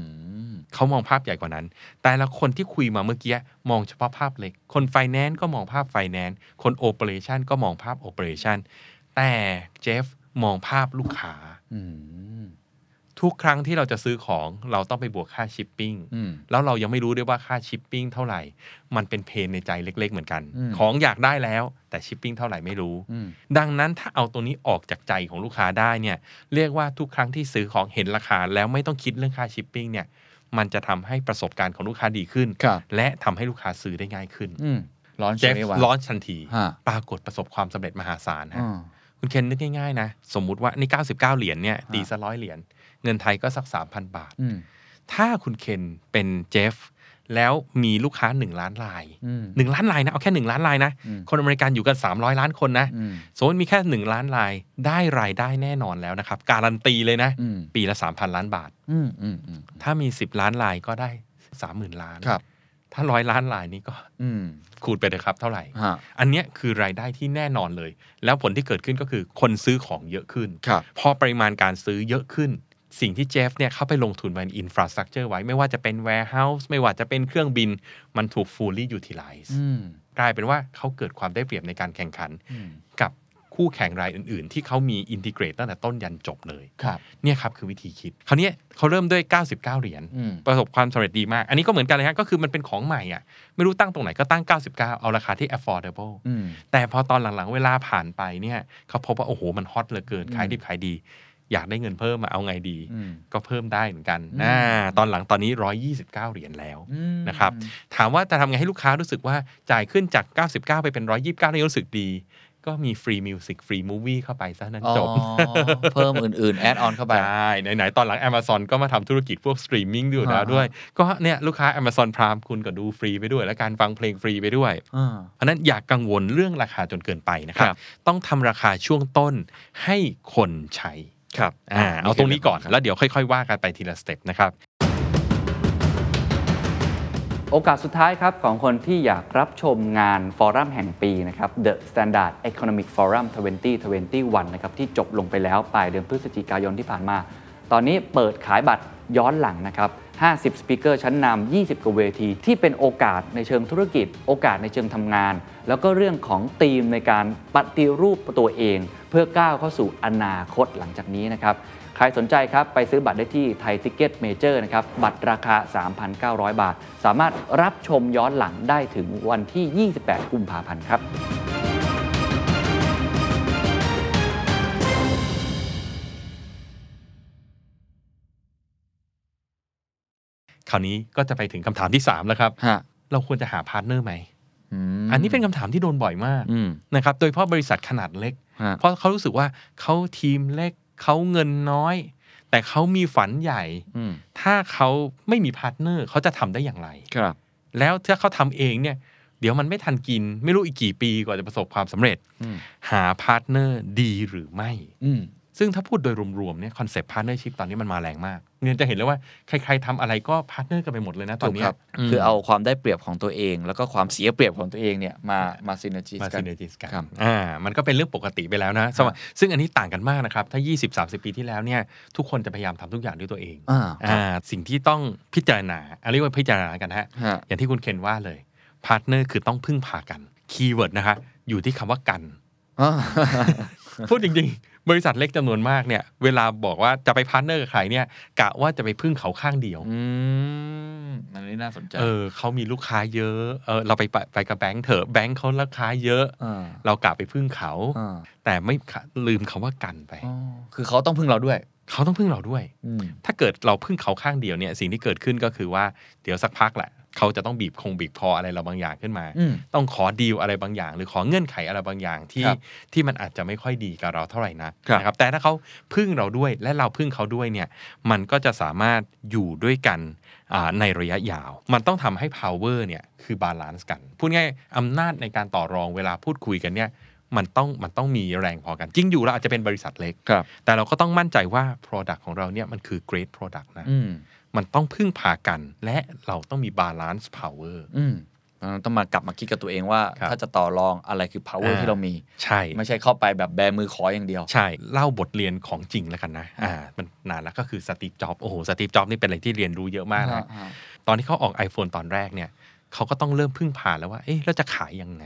มเขามองภาพใหญ่กว่านั้น แต่ละคนที่คุยมาเมื่อกี้มองเฉพาะภาพเล็ก คนไฟแนนซ์ก็มองภาพไฟแนนซ์คนโอเปอเรชันก็มองภาพโอเปอเรชันแต่เจฟมองภาพลูกค้าอืม ทุกครั้งที่เราจะซื้อของเราต้องไปบวกค่าชิปปิ้งอืมแล้วเรายังไม่รู้ด้วยว่าค่าชิปปิ้งเท่าไหร่ มันเป็นเพนในใจเล็ก ๆ เหมือนกันอืมของอยากได้แล้ว แต่ชิปปิ้งเท่าไหร่ไม่รู้อืมดังนั้นถ้าเอาตัวนี้ออกจากใจของลูกค้าได้เนี่ย เรียกว่าทุกครั้งที่ซื้อของเห็นราคา แล้วไม่ต้องคิดเรื่องค่าชิปปิ้งเนี่ย มันจะทำให้ประสบการณ์ของลูกค้าดีขึ้นครับและทำให้ลูกค้าซื้อได้ง่ายขึ้นอืมร้อนเจฟใช่ไหมวะร้อนทันทีฮะปรากฏประสบความสำเร็จมหาศาลฮะอ่าคุณเคนนึกง่ายๆนะ สมมุติว่านี่99 เหรียญเนี่ยตีซะร้อยเหรียญ เงินไทยก็สัก3,000บาทอืมถ้าคุณเคนเป็นเจฟแล้วมีลูกค้า1ล้านรายอืม1ล้านรายนะ เอาแค่1ล้านรายนะอืมคนอเมริกันอยู่กัน300ล้านคนนะอืมสมมติมีแค่1ล้านรายได้รายได้แน่นอนแล้วนะครับ การันตีเลยนะอืมปีละ3,000ล้านบาทอืมอืมอืมถ้ามี10ล้านรายก็ได้30,000ล้านครับ ถ้าร้อยล้านรายนี้ก็อืมคูณไปเลยครับเท่าไหร่ฮะอันเนี้ยคือรายได้ที่แน่นอนเลย แล้วผลที่เกิดขึ้นก็คือคนซื้อของเยอะขึ้นครับพอปริมาณการซื้อเยอะขึ้น สิ่งที่เจฟเนี่ยเข้าไปลงทุนไว้ในอินฟราสตรักเจอร์ไว้ไม่ว่าจะเป็น warehouse ไม่ว่าจะเป็นเครื่องบินมันถูก fully utilize อืมกลายเป็นว่าเขาเกิดความได้เปรียบในการแข่งขันอืมกับคู่แข่งรายอื่น ๆ ที่เขามีอินทิเกรตตั้งแต่ต้นยันจบเลยครับเนี่ยครับคือวิธีคิดคราวเนี้ยเขาเริ่มด้วย 99 เหรียญอืมประสบความสำเร็จดีมาก อันนี้ก็เหมือนกันเลยฮะก็คือมันเป็นของใหม่อะไม่รู้ตั้งตรงไหนก็ตั้ง 99 เอาราคาที่ affordable อืมแต่พอตอนหลัง ๆ เวลาผ่านไปเนี่ยเขาพบว่า โอ้โห มัน hot เหลือเกินขายดิบขายดี อยากได้เงินเพิ่มมาเอาไงดีอืมก็เพิ่มได้เหมือนกันอืมนะตอนหลังตอนนี้ 129 เหรียญแล้วอืมนะครับถามว่าจะทำไงให้ลูกค้ารู้สึกว่าจ่ายขึ้นจาก 99 ไปเป็น 129แล้วยังรู้สึกดี ก็มี free music free movie เข้าไปซะนั้นอ๋อจบ เพิ่มอื่น ๆ add-on เข้าไป ใช่ไหน ๆ ตอนหลัง Amazon ก็มาทำธุรกิจพวกสตรีมมิ่งด้วยแล้วอ่าด้วย ก็เนี่ยลูกค้า Amazon Prime คุณก็ดูฟรีไปด้วย และการฟังเพลงฟรีไปด้วยอ่าเพราะฉะนั้นอย่ากังวลเรื่องราคาจนเกินไปนะครับครับต้องทำราคาช่วงต้นให้คนใช้ ครับอ่าเอาตรงนี้ก่อนครับแล้วเดี๋ยวค่อยๆว่ากันไปทีละสเต็ปนะครับโอกาสสุดท้ายครับของคนที่อยากรับชมงานฟอรัมแห่งปีนะครับ The Standard Economic Forum 2021 นะครับที่จบลงไปแล้วปลายเดือนพฤศจิกายนที่ผ่านมา ตอนนี้เปิดขายบัตร ย้อนหลังนะครับ 50 สปีกเกอร์ชั้นนำ 20 กว่าเวที ที่เป็นโอกาสในเชิงธุรกิจ โอกาสในเชิงทำงาน แล้วก็เรื่องของธีมในการปฏิรูปตัวเอง เพื่อก้าวเข้าสู่อนาคตหลังจากนี้นะครับ ใครสนใจครับไปซื้อบัตรได้ที่ไทยทิกเก็ตเมเจอร์นะครับ บัตรราคา 3,900 บาท สามารถรับชมย้อนหลังได้ถึงวันที่ 28 กุมภาพันธ์ครับ คราวนี้ก็จะไปถึงคำถามที่3แล้วครับฮะเราควรจะหา partner ไหมอันนี้เป็นคำถามที่โดนบ่อยมากอืมนะครับ โดยเฉพาะบริษัทขนาดเล็กฮะเพราะเขารู้สึกว่าเขาทีมเล็กเขาเงินน้อย แต่เขามีฝันใหญ่อืมถ้าเขาไม่มี partner เขาจะทำได้อย่างไรครับ แล้วถ้าเขาทำเองเนี่ยเดี๋ยวมันไม่ทันกิน ไม่รู้อีกกี่ปีกว่าจะประสบความสำเร็จอืมหา partner ดีหรือไม่อืม ซึ่งถ้าพูดโดยรวมๆเนี่ย concept partnership ตอนนี้มันมาแรงมากเนี่ยจะเห็นเลยว่าใครๆทำอะไรก็พาร์ทเนอร์กันไปหมดเลยนะตอนเนี้ย ถูกครับคือเอาความได้เปรียบของตัวเอง แล้วก็ความเสียเปรียบของตัวเองเนี่ยมามา synergy มา synergy กันครับอ่ามันก็เป็นเรื่องปกติไปแล้วนะสมัยซึ่งอันนี้ต่างกันมากนะครับ ถ้า 20-30 ปีที่แล้วเนี่ยทุกคนจะพยายามทำทุกอย่างด้วยตัวเองอ่าอ่าสิ่งที่ต้องพิจารณาอันเรียกว่าพิจารณากันฮะฮะอย่างที่คุณเคนว่าเลยพาร์ทเนอร์คือต้องพึ่งพากัน keyword นะคะอยู่ที่คำว่ากันอ่าพูดจริงๆ บริษัทเล็กจำนวนมากเนี่ย เวลาบอกว่าจะไปพาร์ทเนอร์กับใครเนี่ยกะว่าจะไปพึ่งเขาข้างเดียว อืมอันนี้น่าสนใจ เออเขามีลูกค้าเยอะเออเราไปไปไปกับแบงค์เถอะแบงค์เขาลูกค้าเยอะอ่าเรากะไปพึ่งเขาอ่าแต่ไม่ลืมคำว่ากันไปอ๋อคือเขาต้องพึ่งเราด้วยเขาต้องพึ่งเราด้วยอืมถ้าเกิดเราพึ่งเขาข้างเดียวเนี่ย สิ่งที่เกิดขึ้นก็คือว่า เดี๋ยวสักพักแหละ เขาจะต้องบีบคงบีบคออะไรเราบางอย่างขึ้นมาอืมต้องขอดีลอะไรบางอย่าง หรือขอเงื่อนไขอะไรบางอย่างที่ครับที่มันอาจจะไม่ค่อยดีกับเราเท่าไหร่นะครับนะครับแต่ถ้าเขาพึ่งเราด้วยและเราพึ่งเขาด้วยเนี่ยมันก็จะสามารถอยู่ด้วยกันอ่าในระยะยาว มันต้องทำให้ power เนี่ยคือ balance กัน พูดง่ายอำนาจในการต่อรองเวลาพูดคุยกันเนี่ยมันต้องมันต้องมีแรงพอกัน จริงอยู่เราอาจจะเป็นบริษัทเล็กครับแต่เราก็ต้องมั่นใจว่า Product ของเราเนี่ยมันคือ great product นะอื มมันต้องพึ่งพากัน และเราต้องมี balance power อืมเราต้องมากลับมาคิดกับตัวเองว่าครับถ้าจะต่อรองอะไรคือ power อ่าที่เรามี ใช่ ไม่ใช่เข้าไปแบบแบมือขออย่างเดียว ใช่ เล่าบทเรียนของจริงแล้วกันนะอ่ามันนานแล้วก็คือสตีฟจ็อบโอ้โหสตีฟจ็อบนี่เป็นอะไรที่เรียนรู้เยอะมากนะอ่าตอนที่เขาออก iPhone ตอนแรกเนี่ยเขาก็ต้องเริ่มพึ่งพาแล้วว่าเอ๊ะแล้วจะขายยังไง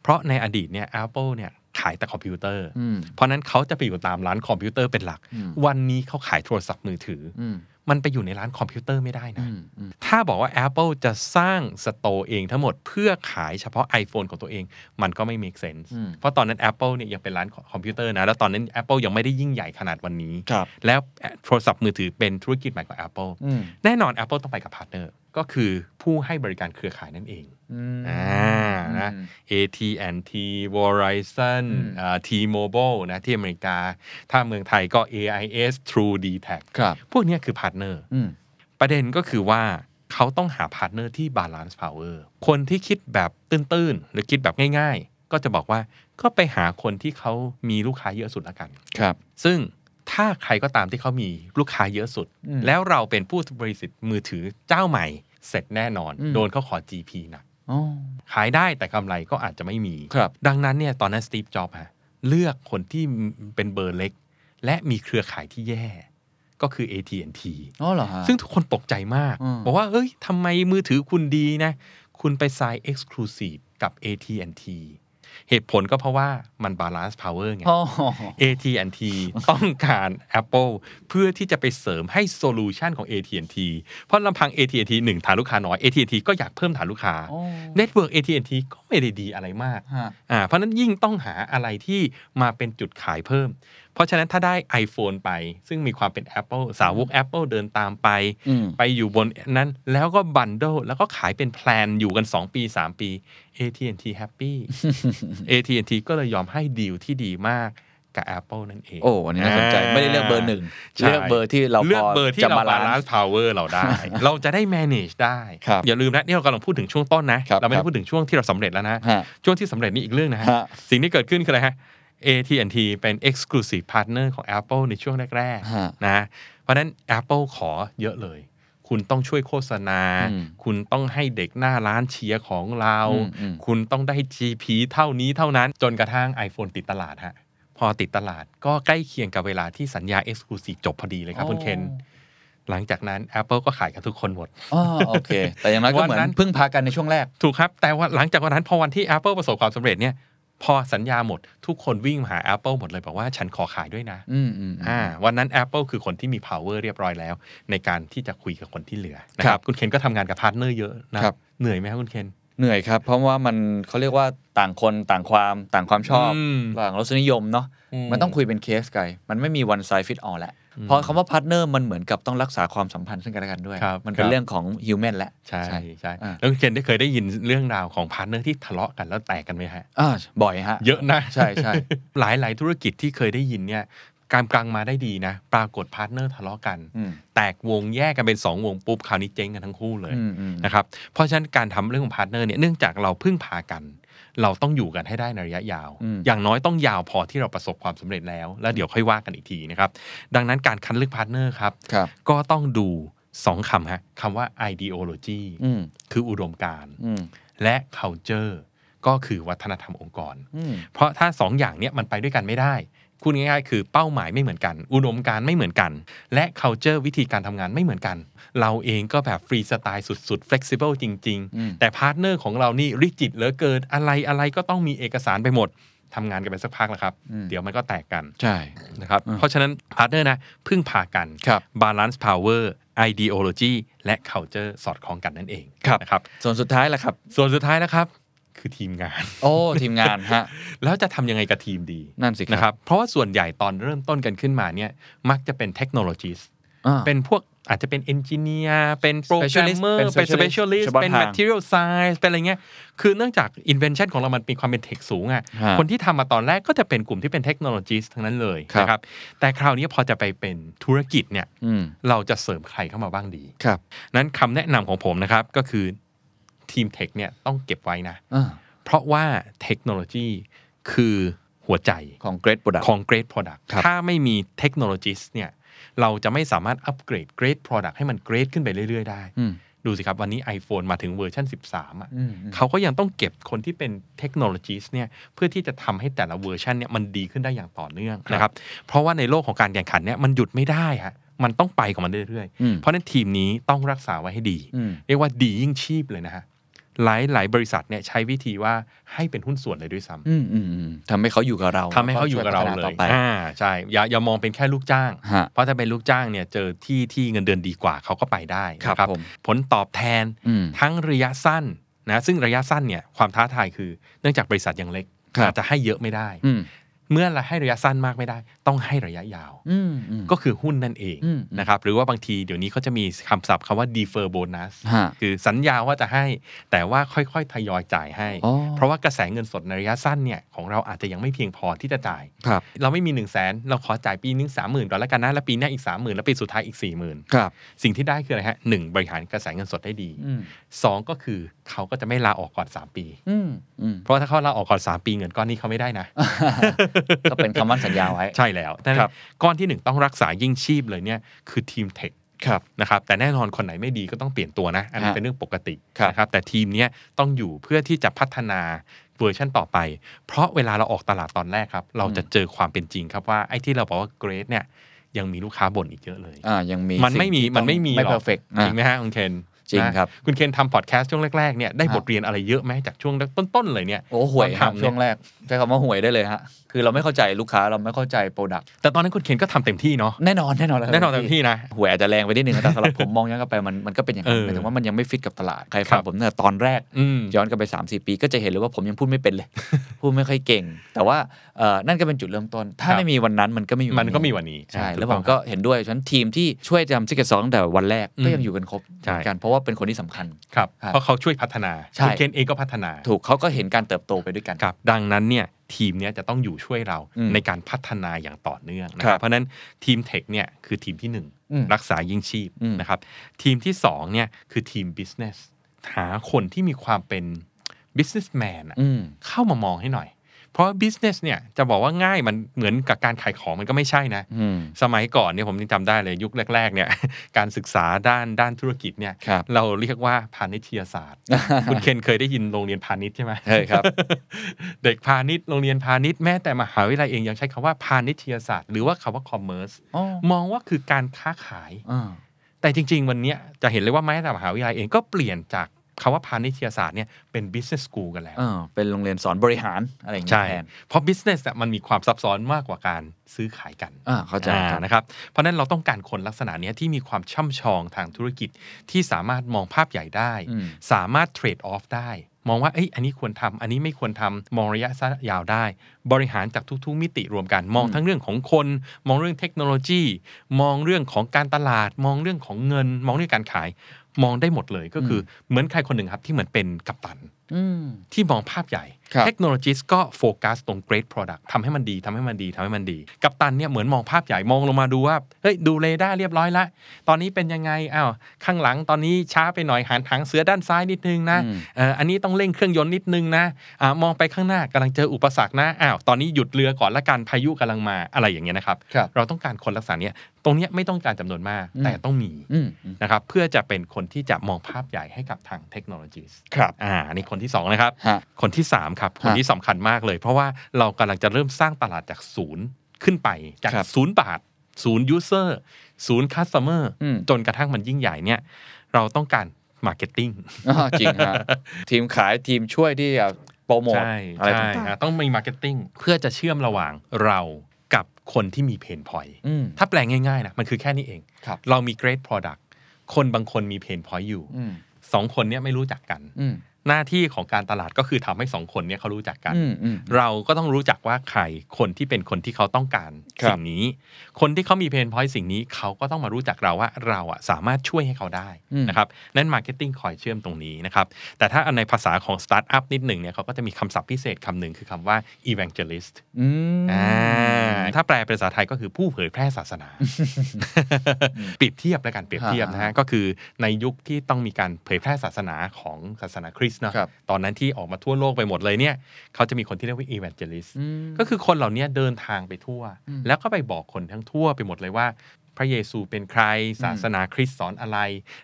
เพราะในอดีตเนี่ย Apple เนี่ยขายแต่คอมพิวเตอร์อืมเพราะนั้นเขาจะไปอยู่ตามร้านคอมพิวเตอร์เป็นหลักอืมวันนี้เขาขายโทรศัพท์มือถืออื มมันไปอยู่ในร้านคอมพิวเตอร์ไม่ได้นะอืมอืมถ้าบอกว่า Apple จะสร้าง store เองทั้งหมดเพื่อขายเฉพาะ iPhone ของตัวเอง มันก็ไม่ make sense อืมเพราะตอนนั้น Apple เนี่ยยังเป็นร้านคอมพิวเตอร์นะ แล้วตอนนั้น Apple ยังไม่ได้ยิ่งใหญ่ขนาดวันนี้ครับแล้วโทรศัพท์มือถือเป็นธุรกิจใหม่ของ Apple อืมแน่นอน Apple ต้องไปกับพาร์ทเนอร์ ก็คือผู้ให้บริการเครือข่ายนั่นเองอืมอ่านะ AT&T Verizon อืมอ่า T-Mobile นะที่อเมริกา ถ้าเมืองไทยก็ AIS True d t a c ครับพวกเนี้ยคือพาร์ทเนอร์อืมประเด็นก็คือว่าเขาต้องหาพาร์ทเนอร์ที่ balance power คนที่คิดแบบตื้น ๆ หรือคิดแบบง่าย ๆ ก็จะบอกว่าก็ไปหาคนที่เขามีลูกค้าเยอะสุดละกัน ครับ ซึ่ง ถ้าใครก็ตามที่เขามีลูกค้าเยอะสุดอืมแล้วเราเป็นผู้บริสิทธิ์มือถือเจ้าใหม่ เสร็จแน่นอนอืมโดนเขาขอ GP หนักอ๋อขายได้แต่กำไรก็อาจจะไม่มีครับดังนั้นเนี่ยตอนนั้นสตีฟจ็อบส์ฮะเลือกคนที่เป็นเบอร์เล็ก และมีเครือข่ายที่แย่ ก็คือ AT&T อ๋อเหรอฮะซึ่งทุกคนตกใจมากอืมบอกว่าเอ้ยทำไมมือถือคุณดีนะ คุณไป sign exclusive กับ AT&T เหตุผลก็เพราะว่ามัน balance power ไงอ๋อ AT&T ต้องการ Apple เพื่อที่จะไปเสริมให้โซลูชันของ AT&T เพราะลำพัง AT&T หนึ่งฐานลูกค้าน้อย AT&T ก็อยากเพิ่มฐานลูกค้าอ๋อ Network AT&T ก็ไม่ได้ดีอะไรมากฮะอ่าเพราะฉะนั้นยิ่งต้องหาอะไรที่มาเป็นจุดขายเพิ่ม เพราะฉะนั้นถ้าได้ iPhone ไป ซึ่งมีความเป็น Apple สาวก Apple เดินตามไปอืมไปอยู่บนนั้นแล้วก็ bundle แล้วก็ขายเป็น plan อยู่กัน 2 ปี 3 ปี AT&T happy AT&T ก็เลยยอมให้ดีลที่ดีมากกับ Apple นั่นเอง โอ้ อันนี้น่าสนใจ ไม่ได้เลือกเบอร์หนึ่งใช่เลือกเบอร์ที่เราเลือกพอเบอร์ที่จะเราบาลาน balance ซ์ power เราได้ เราจะได้ manage ได้ครับอย่าลืมนะ นี่เรากำลังพูดถึงช่วงต้นนะครับเราไม่ได้ครับพูดถึงช่วงที่เราสำเร็จแล้วนะฮะช่วงที่สำเร็จนี่อีกเรื่องนะฮะฮะ สิ่งที่เกิดขึ้นคืออะไรฮะ AT&T เป็น exclusive partner ของ Apple ในช่วงแรกฮะๆนะเพราะฉะนั้น Apple ขอเยอะเลย คุณต้องช่วยโฆษณาอืมคุณต้องให้เด็กหน้าร้านเชียร์ของเราอืมอืมคุณต้องได้ GP เท่านี้เท่านั้น จนกระทั่ง iPhone ติดตลาดฮะพอติดตลาดก็ใกล้เคียงกับเวลาที่สัญญา exclusive จบพอดีเลยครับคุณเคนหลังจากนั้น Apple ก็ขายกับทุกคนหมดอ๋อโอเค แต่อย่างน้อยก็เหมือวันนั้นพึ่งพากันในช่วงแรก ถูกครับ แต่ว่าหลังจากวันนั้นพอวันที่ Apple ประสบความสำเร็จเนี่ย พอสัญญาหมด ทุกคนวิ่งมาหา Apple หมดเลยบอกว่าฉันขอขายด้วยนะอืมอืมอ่าวันนั้น Apple คือคนที่มี power เรียบร้อยแล้ว ในการที่จะคุยกับคนที่เหลือนะครับครับคุณเคนก็ทำงานกับพาร์ทเนอร์เยอะนะครับเหนื่อยไหมครับคุณเคนเหนื่อยครับ เพราะว่ามันเขาเรียกว่าต่างคนต่างความต่างความชอบอืมต่างรสนิยมเนาะอืมมันต้องคุยเป็นเคสกันมันไม่มี one size fit all แหละ เพราะคำว่าพาร์ทเนอร์มันเหมือนกับต้องรักษาความสัมพันธ์ซึ่งกันและกันด้วยครับมันเป็นครับเรื่องของ human แหละ ใช่ใช่อ่าแล้วคุณเคนได้เคยได้ยินเรื่องราวของพาร์ทเนอร์ที่ทะเลาะกันแล้วแตกกันไหมฮะอ่าบ่อยฮะ เยอะนะ ใช่ใช่หลายหลายธุรกิจที่เคยได้ยินเนี่ยการกลางมาได้ดีนะ ปรากฏพาร์ทเนอร์ทะเลาะกันอืมแตกวงแยกกันเป็น 2 วงปุ๊บคราวนี้เจ๊งกันทั้งคู่เลยอืมอืมนะครับเพราะฉะนั้นการทำเรื่องของพาร์ทเนอร์เนี่ยเนื่องจากเราพึ่งพากัน เราต้องอยู่กันให้ได้ในระยะยาวอืมอย่างน้อยต้องยาวพอที่เราประสบความสำเร็จแล้ว แล้วเดี๋ยวค่อยว่ากันอีกทีนะครับ ดังนั้นการคัดเลือกพาร์ทเนอร์ครับครับก็ต้องดูสองคำฮะคำว่า ideology อืมคืออุดมการณ์อืมและ culture ก็คือวัฒนธรรมองค์กรอืมเพราะถ้าสองอย่างเนี้ยมันไปด้วยกันไม่ได้ พูดง่ายๆ คือเป้าหมายไม่เหมือนกัน อุดมการณ์ไม่เหมือนกัน และ culture วิธีการทำงานไม่เหมือนกัน เราเองก็แบบฟรีสไตล์สุดๆ flexible จริงอืมๆแต่พาร์ทเนอร์ของเรานี่ rigid เหลือเกินอะไรอะไรก็ต้องมีเอกสารไปหมดทำงานกันไปสักพักแล้วครับ เดี๋ยวมันก็แตกกันใช่นะครับเพราะฉะนั้นพาร์ทเนอร์นะพึ่งพากันครับ balance power ideology และ culture สอดคล้องกันนั่นเองครับนะครับส่วนสุดท้ายล่ะครับ ส่วนสุดท้ายนะครับ คือทีมงาน โอ้ทีมงานฮะแล้วจะทำยังไงกับทีมดีนั่นสิครับนะครับ เพราะว่าส่วนใหญ่ตอนเริ่มต้นกันขึ้นมาเนี่ยมักจะเป็นเทคโนโลยีอ่าเป็นพวกอาจจะเป็น engineer เป็นโปรแกรม Specialist เมอร์เป็นเป็น specialist specialist เฉพาะเป็นทาง material science เป็นอะไรเงี้ยคือเนื่องจาก invention ของเรามันมีความเป็นเทคสูงอะฮะคนที่ทำมาตอนแรกก็จะเป็นกลุ่มที่เป็นเทคโนโลยีทั้งนั้นเลยครับนะครับแต่คราวนี้พอจะไปเป็นธุรกิจเนี่ยอืมเราจะเสริมใครเข้ามาบ้างดีครับนั้นคำแนะนำของผมนะครับก็คือ ทีมเทคเนี่ยต้องเก็บไว้นะอ่าเพราะว่าเทคโนโลยีคือหัวใจของ Great Product ของ Great Product ครับถ้าไม่มีเทคโนโลยีเนี่ยเราจะไม่สามารถอัปเกรด Great Product ให้มัน Great ขึ้นไปเรื่อย ๆ ได้อืมดูสิครับ วันนี้ iPhone มาถึงเวอร์ชัน13อะอืมอืมเขาก็ยังต้องเก็บคนที่เป็นเทคโนโลยีเนี่ยเพื่อที่จะทำให้แต่ละเวอร์ชันเนี่ยมันดีขึ้นได้อย่างต่อเนื่องนะครับเพราะว่าในโลกของการแข่งขันเนี่ยมันหยุดไม่ได้ฮะมันต้องไปของมันเรื่อยอืมๆเพราะฉะนั้นทีมนี้ต้องรักษาไว้ให้ดีอืมเรียกว่าดียิ่งชีพเลยนะฮะ หลายหลายบริษัทเนี่ยใช้วิธีว่าให้เป็นหุ้นส่วนเลยด้วยซ้ำอืมอืมอืมทำให้เขาอยู่กับเราทำให้เขาอยู่กับเราช่วยพัฒนต่อไปเลยอ่าใช่อย่าอย่ามองเป็นแค่ลูกจ้างฮะเพราะถ้าเป็นลูกจ้างเนี่ยเจอที่ที่เงินเดือนดีกว่าเขาก็ไปได้ครับนะผมผลตอบแทนอืมทั้งระยะสั้นนะซึ่งระยะสั้นเนี่ยความท้าทายคือ เนื่องจากบริษัทยังเล็กครับอาจจะให้เยอะไม่ได้อืม เมื่อเราให้ระยะสั้นมากไม่ได้ ต้องให้ระยะยาวอืมอืมก็คือหุ้นนั่นเองอืมนะครับหรือว่าบางทีเดี๋ยวนี้เขาจะมีคำศัพท์คำว่า defer bonus ฮะคือสัญญาว่าจะให้ แต่ว่าค่อยๆ ทยอยจ่ายให้อ๋อเพราะว่ากระแสเงินสดในระยะสั้นเนี่ยของเราอาจจะยังไม่เพียงพอที่จะจ่ายครับเราไม่มี1นึ่งแสนเราขอจ่ายปีนึงสามหมื่นก่อนแล้วกันนะแล้วปีหน้าอีกสามหมื่นแล้วปีสุดท้ายอีกสี่หมื่นครับสิ่งที่ได้คืออะไรฮะหนึ่งบริหารกระแสเงินสดได้ดีอืมสองก็คือเขาก็จะไม่ลาออกก่อน 3 ปี อืมอืมเพราะถ้าเขาลาออกก่อน 3 ปีเงินก้อนนี้เขาไม่ได้นะ ก็เป็นคำมั่นสัญญาไว้ ใช่แล้วแต่ครับ ก้อนที่หนึ่งต้องรักษายิ่งชีพเลยเนี่ยคือทีม tech ครับ นะครับ แต่แน่นอนคนไหนไม่ดีก็ต้องเปลี่ยนตัวนะ อันนี้ฮะเป็นเรื่องปกติครับ นะครับ แต่ทีมเนี้ยต้องอยู่เพื่อที่จะพัฒนาเวอร์ชันต่อไป เพราะเวลาเราออกตลาดตอนแรกครับ เราจะเจอความเป็นจริงครับว่าไอ้ที่เราบอกว่า great เนี่ยยังมีลูกค้าบ่นอีกเยอะเลย อ่ายังมีมันไม่มีสิ่งที่มันไม่มีไม่หรอก perfect จริงไหมฮะคุณเคน จริงครับนะคุณเคนทำพอดแคสต์ช่วงแรกๆเนี่ยได้บทเรียนอะไรเยอะไหมจากช่วงต้นๆเลยเนี่ยโอ้ห่วยครับตอนทำเนี่ยช่วงแรกใช้คำว่าห่วยได้เลยฮะคือเราไม่เข้าใจลูกค้าเราไม่เข้าใจ product แต่ตอนนั้นคุณเคนก็ทำเต็มที่เนาะแน่นอนแน่นอนเลยครับแน่นอนเต็มที่นะห่วยอาจจะแรงไปนิดนึงนะแต่สำหรับผมมองย้อนกลับไปมันมันก็เป็นอย่างนั้นเออหมายถึงว่ามันยังไม่ฟิตกับตลาดใครครัฟังผมเนี่ยตอนแรกอืมย้อนกลับไป3 4ปี ก็จะเห็นเลยว่าผมยังพูดไม่เป็นเลย พูดไม่ค่อยเก่ง แต่ว่าเอ่อนั่นก็เป็นจุดเริ่มต้น ถ้าครับไม่มีวันนั้นมันก็ไม่มีมันก็มีวันนี้ใช่อ่าแล้วถูผต้อมงก็เห็นด้วยฉะนั้นทีมที่ช่วยทำซิกเก็ตซองตั้งแต่วันแรกอืมก็ยังอยู่กันครบใช่เหมือนกันเพราะว่าเป็นคนที่สำคัญครับครับเพราะเขาช่วยพัฒนาใช่คุณเคนเองก็พัฒนา ถูกเขาก็เห็นการเติบโตไปด้วยกันครับ ดังนั้นเนี่ยทีมเนี้ยจะต้องอยู่ช่วยเราอืมในการพัฒนาอย่างต่อเนื่องนะคครัรับบเพราะฉะนั้นทีมเทคเนี่ยคือทีมที่หนึ่งอืมรักษายิ่งชีพอืมนะครับทีมที่สองเนี่ยคือทีม business หาคนที่มีความเป็น businessman อะอืมเข้ามามองให้หน่อย เพราะว่า business เนี่ยจะบอกว่าง่ายมันเหมือนกับการขายของมันก็ไม่ใช่นะอืมสมัยก่อนเนี่ยผมยังจำได้เลยยุคแรก ๆ เนี่ย การศึกษาด้านด้านธุรกิจเนี่ยครับเราเรียกว่าพาณิชยศาสตร์ คุณเคนเคยได้ยินโรงเรียนพาณิชย์ใช่ไหมใช่ครับ เด็กพาณิชย์โรงเรียนพาณิชย์แม้แต่มหาวิทยาลัยเองยังใช้คำว่าพาณิชยศาสตร์ หรือว่าคำว่าคอมเมอร์สอ๋อมองว่าคือการค้าขายอ่าแต่จริง ๆ วันเนี้ยจะเห็นเลยว่าแม้แต่มหาวิทยาลัยเองก็เปลี่ยนจาก คำว่าพาณิชยศาสตร์เนี่ยเป็น business school กันแล้วเออเป็นโรงเรียนสอนบริหารอะไรอย่างเงี้ใช่ยแทนเพราะ business อะมันมีความซับซ้อนมากกว่าการซื้อขายกันอ่าเข้าใจอ่าครับนะครับ เพราะฉะนั้นเราต้องการคนลักษณะเนี้ยที่มีความช่ำชองทางธุรกิจที่สามารถมองภาพใหญ่ได้อืมสามารถเทรดออฟได้ มองว่าเอ้ยอันนี้ควรทำอันนี้ไม่ควรทำมองระยะสั้นยาวได้ บริหารจากทุกๆ มิติรวมกัน มองทั้งเรื่องของคน มองเรื่องเทคโนโลยี มองเรื่องของการตลาด มองเรื่องของเงิน มองเรื่องการขาย มองได้หมดเลยก็คือเหมือนใครคนหนึ่งครับที่เหมือนเป็นกัปตันอืมที่มองภาพใหญ่ครับ เทคโนโลยีก็โฟกัสตรง great product ทำให้มันดีทำให้มันดีทำให้มันดี กัปตันเนี่ยเหมือนมองภาพใหญ่มองลงมาดูว่าเฮ้ยดูเรดาร์เรียบร้อยละ ตอนนี้เป็นยังไงอ้าวข้างหลังตอนนี้ช้าไปหน่อยหันทางเสือด้านซ้ายนิดนึงนะอืมเอ่ออันนี้ต้องเร่งเครื่องยนต์นิดนึงนะอ่ามองไปข้างหน้ากำลังเจออุปสรรคนะอ้าวตอนนี้หยุดเรือก่อนละกันพายุกำลังมาอะไรอย่างเงี้ยนะครับครับเราต้องการคนลักษณะเนี้ยตรงเนี้ยไม่ต้องการจำนวนมากอืมแต่ต้องมีอืมอืมนะครับเพื่อจะเป็นคนที่จะมองภาพใหญ่ให้กับทางเทคโนโลยีครับอ่าอันนี่คนที่สองนะครับฮะคนที่3ครับคนฮะที่สำคัญมากเลย เพราะว่าเรากำลังจะเริ่มสร้างตลาดจากศูนย์ขึ้นไปจากครับศูนย์บาทศูนย์ user ศูนย์ customer อืมจนกระทั่งมันยิ่งใหญ่เนี่ย เราต้องการ marketing อ๋อจริงฮะทีมขายทีมช่วยที่จะโปรโมทใช่อะไรใช่ต่างอะต้องมี marketing เพื่อจะเชื่อมระหว่างเรากับคนที่มี pain point ๆอืมถ้าแปลง่ายๆนะมันคือแค่นี้เองครับเรามี great product คนบางคนมี pain point อยู่อืมสองคนเนี้ยไม่รู้จักกันอืม หน้าที่ของการตลาดก็คือทำให้สองคนเนี้ยเขารู้จักกันอืมอืมเราก็ต้องรู้จักว่าใครคนที่เป็นคนที่เขาต้องการครับสิ่งนี้ คนที่เขามี pain point สิ่งนี้เขาก็ต้องมารู้จักเราว่าเราอะสามารถช่วยให้เขาได้นะครับนั่น marketing คอยเชื่อมตรงนี้นะครับแต่ถ้าในภาษาของสตาร์ทอัพนิดหนึ่งเนี่ยเขาก็จะมีคำศัพท์พิเศษคำหนึ่งคือคำว่า evangelist อืมอ่าถ้าแปลเป็นภาษาไทยก็คือผู้เผยแพร่ศาสนาเปรียบเทียบแล้วกันเปรียบเทียบนะฮะก็คือในยุคที่ต้องมีการเผยแพร่ศาสนาของศาสนาคริสต์เนาะครับตอนนั้นที่ออกมาทั่วโลกไปหมดเลยเนี่ยเขาจะมีคนที่เรียกว่า evangelist อืมก็คือคนเหล่านี้เดินทางไปทั่ว แล้วก็ไปบอกคนทั้งทั่วไปหมดเลยว่า พระเยซูเป็นใครศาสนาคริสต์สอนอะไร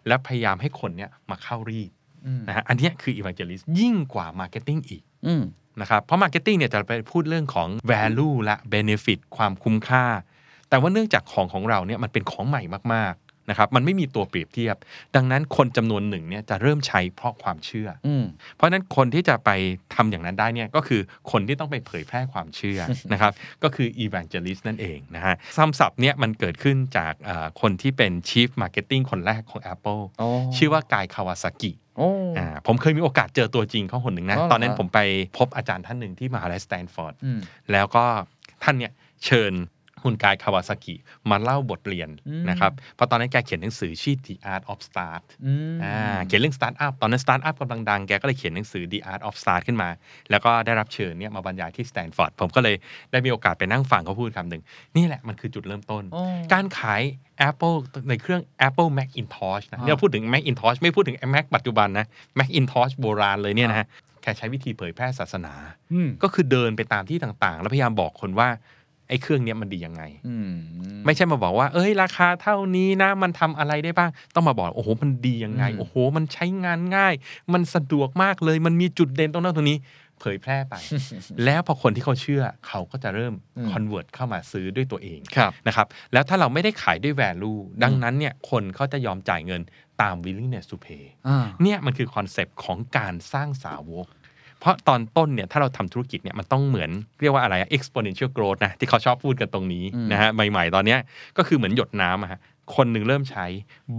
และพยายามให้คนเนี้ยมาเข้ารีดอืมนะฮะอันเนี้ยคือ evangelist ยิ่งกว่า marketing อีกอืมนะครับเพราะ Marketing เนี่ยจะไปพูดเรื่องของ value และ benefit ความคุ้มค่า แต่ว่าเนื่องจากของของเราเนี่ยมันเป็นของใหม่มากๆ นะครับมันไม่มีตัวเปรียบเทียบ ดังนั้นคนจำนวนหนึ่งเนี่ยจะเริ่มใช้เพราะความเชื่อออืมเพราะฉะนั้นคนที่จะไปทำอย่างนั้นได้เนี่ยก็คือคนที่ต้องไปเผยแพร่ความเชื่อนะครับก็คือ evangelist นั่นเองนะฮะคำศัพท์เนี่ยมันเกิดขึ้นจากเอ่อคนที่เป็น chief marketing คนแรกของ Apple อ๋อชื่อว่า Guy Kawasaki โอ้อ่าผมเคยมีโอกาสเจอตัวจริงเขาคนหนึ่งนะอ๋อเหรอตอนนั้นฮะผมไปพบอาจารย์ท่านหนึ่งที่มหาลัยสแตนฟอร์ดอืมแล้วก็ท่านเนี่ยเชิญ คุณ Guy Kawasaki มาเล่าบทเรียนอืมนะครับเพราะตอนนั้นแกเขียนหนังสือชื่อ The Art of Start อืมอ่าเขียนเรื่อง Startup ตอนนั้น Startup กำลังดังแกก็เลยเขียนหนังสือ The Art of Start ขึ้นมา แล้วก็ได้รับเชิญเนี่ยมาบรรยายที่สแตนฟอร์ดผมก็เลยได้มีโอกาสไปนั่งฟังเขาพูดคำหนึ่งนี่แหละมันคือจุดเริ่มต้นอ๋อการขาย Apple ในเครื่อง Apple Macintosh นะอ่าเนี่ยพูดถึง Macintosh ไม่พูดถึง Mac ปัจจุบันนะ Macintosh โบราณเลยเนี่ยนะฮะแค่ใช้วิธีเผยแพร่ศาสนาอืมก็คือเดินไปตามที่ต่างๆ แล้วพยายามบอกคนว่า ไอ้เครื่องเนี้ยมันดียังไงอืมไม่ใช่มาบอกว่า เอ้ย ราคาเท่านี้นะ มันทำอะไรได้บ้าง ต้องมาบอกโอ้โหมันดียังไงอืมโอ้โห มันใช้งานง่าย มันสะดวกมากเลย มันมีจุดเด่นตรงนั้นตรงนี้ เผยแพร่ไป แล้วพอคนที่เขาเชื่อ เขาก็จะเริ่มอืม convert เข้ามาซื้อด้วยตัวเองครับนะครับ แล้วถ้าเราไม่ได้ขายด้วย value ดังนั้นเนี่ยคนเขาจะยอมจ่ายเงินตาม willingness to pay อ่าเนี่ยมันคือคอนเซปต์ของการสร้างสาวก เพราะตอนต้นเนี่ยถ้าเราทำธุรกิจเนี่ยมันต้องเหมือนเรียกว่าอะไรอะ exponential growth นะที่เขาชอบพูดกันตรงนี้อืมนะฮะใหม่ๆ ตอนเนี้ยก็คือเหมือนหยดน้ำอะฮะคนหนึ่งเริ่มใช้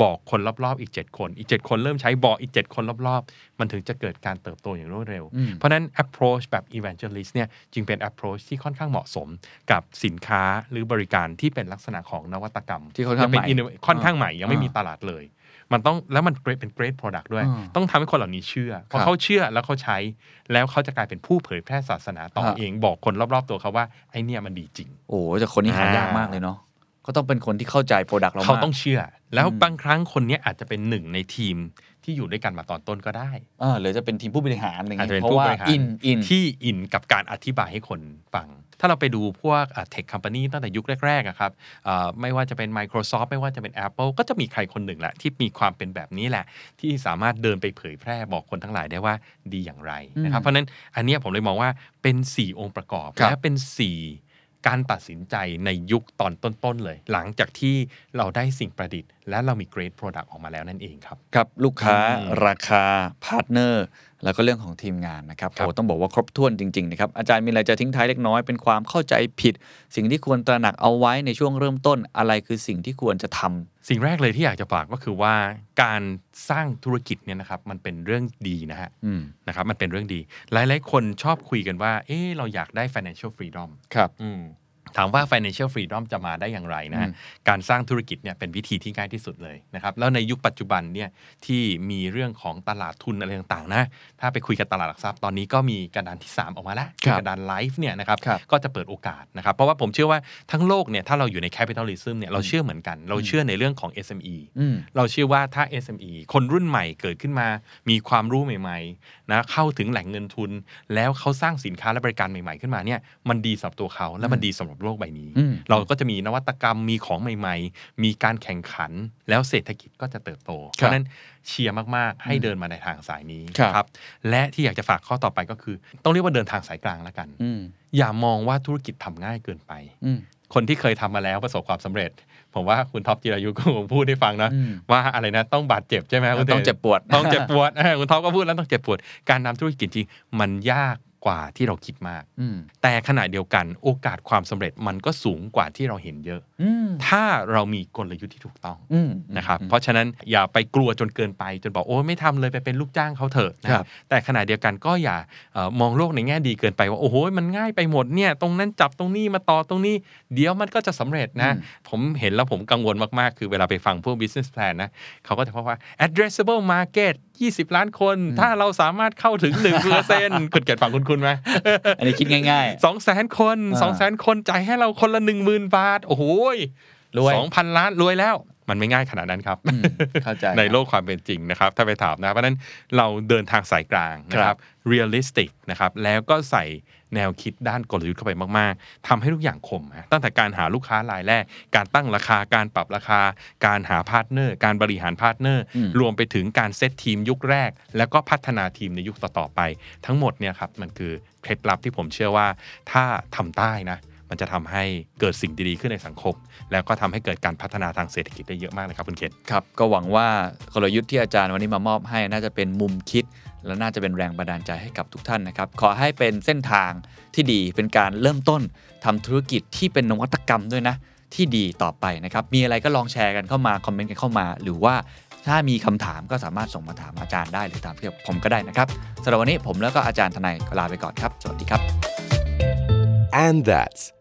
บอกคนรอบๆ อีก 7 คน อีก 7 คนเริ่มใช้บอกอีก 7 คนรอบๆ มันถึงจะเกิดการเติบโตอย่างรวดเร็วอืมเพราะฉะนั้น approach แบบ evangelist เนี่ยจึงเป็น approach ที่ค่อนข้างเหมาะสมกับสินค้าหรือบริการที่เป็นลักษณะของนวัตกรรม ที่ค่อนข้างเป็ใหม่ inno- ค่อนข้างใหม่ยังไม่อ่ามีมีตลาดเลย มันต้องแล้วมันเป็น great product ด้วยอ่าต้องทำให้คนเหล่านี้เชื่อพอครับเขาเชื่อแล้วเขาใช้ แล้วเขาจะกลายเป็นผู้เผยแพร่ศาสนาต่อฮะเองบอกคนรอบๆตัวเขาว่าไอเนี่ยมันดีจริง โอ้แต่คนนี้หายากมากเลยเนาะ ก็ต้องเป็นคนที่เข้าใจโปรดักต์เรามากเขาต้องเชื่อ แล้วอืมบางครั้งคนเนี้ยอาจจะเป็นหนึ่งในทีมที่อยู่ด้วยกันมาตอนต้นก็ได้อ่าหรือจะเป็นทีมผู้บริหารอะไรอาจเงี้จะเป็ยนเพราะผู้ว่าบริหารอินอินที่อินกับการอธิบายให้คนฟัง ถ้าเราไปดูพวกเทคค o ม p a n y ตั้งแต่ยุคแรกๆอะครับเอ่อไม่ว่าจะเป็น Microsoft ไม่ว่าจะเป็น Apple ก็จะมีใครคนหนึ่งแหละ ที่มีความเป็นแบบนี้แหละ ที่สามารถเดินไปเผยแพร่บอกคนทั้งหลายได้ว่าดีอย่างไรนะครับเพราะฉะนั้นอันเนี้ยผมเลยมองว่าเป็น 4 องค์ประกอบครับและเป็น 4 การตัดสินใจในยุคตอนต้นๆเลย หลังจากที่เราได้สิ่งประดิษฐ์ และเรามี great product ออกมาแล้วนั่นเองครับ ครับ ลูกค้าอืมราคา partner แล้วก็เรื่องของทีมงานนะครับครับโอ้ต้องบอกว่าครบถ้วนจริงๆนะครับอาจารย์มีอะไรจะทิ้งท้ายเล็กน้อยเป็นความเข้าใจผิด สิ่งที่ควรตระหนักเอาไว้ในช่วงเริ่มต้นอะไรคือสิ่งที่ควรจะทำสิ่งแรกเลยที่อยากจะฝากก็คือว่าการสร้างธุรกิจเนี่ยนะครับมันเป็นเรื่องดีนะฮะอืมนะครับมันเป็นเรื่องดี หลายๆคนชอบคุยกันว่า เออเราอยากได้ financial freedom ครับอืม ถามว่า financial freedom จะมาได้อย่างไรนะฮะอืมการสร้างธุรกิจเนี่ยเป็นวิธีที่ง่ายที่สุดเลยนะครับแล้วในยุคปัจจุบันเนี่ยที่มีเรื่องของตลาดทุนอะไรต่างๆนะถ้าไปคุยกับตลาดหลักทรัพย์ตอนนี้ก็มีกระดานที่ 3 ออกมาแล้วครับกระดานไลฟ์เนี่ยนะครับครับก็จะเปิดโอกาสนะครับเพราะว่าผมเชื่อว่าทั้งโลกเนี่ยถ้าเราอยู่ใน capitalism เนี่ยเราเชื่อเหมือนกัน เราเชื่อในเรื่องของ SME อืมเราเชื่อว่าถ้า SME คนรุ่นใหม่เกิดขึ้นมา มีความรู้ใหม่ๆนะเข้าถึงแหล่งเงินทุน แล้วเขาสร้างสินค้าและบริการใหม่ๆขึ้นมาเนี่ยมันดีสำหรับตัวเขาและมันดีสำหรับโลกใบนี้อืมเราก็จะมีนวัตกรรมมีของใหม่ ๆ มีการแข่งขันแล้วเศรษฐกิจก็จะเติบโต เพราะฉะนั้นเชียร์มากๆ ให้เดินมาในทางสายนี้ครับนะครับและที่อยากจะฝากข้อต่อไปก็คือ ต้องเรียกว่าเดินทางสายกลางแล้วกันอืมอย่ามองว่าธุรกิจทำง่ายเกินไปอืมคนที่เคยทำมาแล้วประสบความสำเร็จ ผมว่าคุณท็อปจิรายุก็คงพูดให้ฟังนะอืมว่าอะไรนะต้องบาดเจ็บใช่ไหมคุณต้องเจ็บปวดต้องเจ็บปวดเออคุณท็อปก็พูดแล้วต้องเจ็บปวดการนำธุรกิจจริงมันยาก กว่าที่เราคิดมากอืมแต่ขณะเดียวกันโอกาสความสำเร็จมันก็สูงกว่าที่เราเห็นเยอะอืมถ้าเรามีกลยุทธ์ที่ถูกต้องอืมนะครับ เพราะฉะนั้นอย่าไปกลัวจนเกินไป จนบอกโอ้ไม่ทำเลยไปเป็นลูกจ้างเขาเถอะนะครับแต่ขณะเดียวกันก็อย่าเอ่อมองโลกในแง่ดีเกินไปว่าโอ้โหมันง่ายไปหมดเนี่ยตรงนั้นจับตรงนี้มาต่อตรงนี้ เดี๋ยวมันก็จะสำเร็จนะ ผมเห็นแล้วผมกังวลมากๆ คือเวลาไปฟังพวก business plan นะเขาก็จะพูดว่า addressable market 20 ล้านคน ถ้าเราสามารถเข้าถึง1%เปอร์เซ็นต์คุณเกิดฟังคุณคุณไหมอันนี้คิดง่ายสองแสนคนอ่าสองแสนคนจ่ายให้เราคนละหนึ่งหมื่นบาท โอ้โหรวยสองพันล้านรวยแล้วมันไม่ง่ายขนาดนั้นครับอืมเข้าใจในโลกความเป็นจริงนะครับ ถ้าไปถามนะเพราะฉะนั้นเราเดินทางสายกลางนะครับครับ realistic นะครับแล้วก็ใส่แนวคิดด้านกลยุทธ์เข้าไปมาก ๆทำให้ทุกอย่างคมฮะตั้งแต่การหาลูกค้ารายแรก การตั้งราคาการปรับราคา การหา partner การบริหาร partner อืมรวมไปถึงการเซตทีมยุคแรก แล้วก็พัฒนาทีมในยุคต่อ ๆ ไป ทั้งหมดเนี่ยครับมันคือเคล็ดลับที่ผมเชื่อว่าถ้าทำได้นะ มันจะทำให้เกิดสิ่งดีๆขึ้นในสังคม แล้วก็ทำให้เกิดการพัฒนาทางเศรษฐกิจได้เยอะมากเลยครับคุณเคนครับก็หวังว่ากลยุทธ์ที่อาจารย์วันนี้มามอบให้น่าจะเป็นมุมคิด และน่าจะเป็นแรงบันดาลใจให้กับทุกท่านนะครับขอให้เป็นเส้นทางที่ดีเป็นการเริ่มต้นทำธุรกิจที่เป็นนวัตกรรมด้วยนะที่ดีต่อไปนะครับ มีอะไรก็ลองแชร์กันเข้ามาคอมเมนต์กันเข้ามา หรือว่าถ้ามีคำถามก็สามารถส่งมาถามอาจารย์ได้หรือถามที่ผมก็ได้นะครับสำหรับวันนี้ผมแล้วก็อาจารย์ทนายลาไปก่อนครับ สวัสดีครับ And that's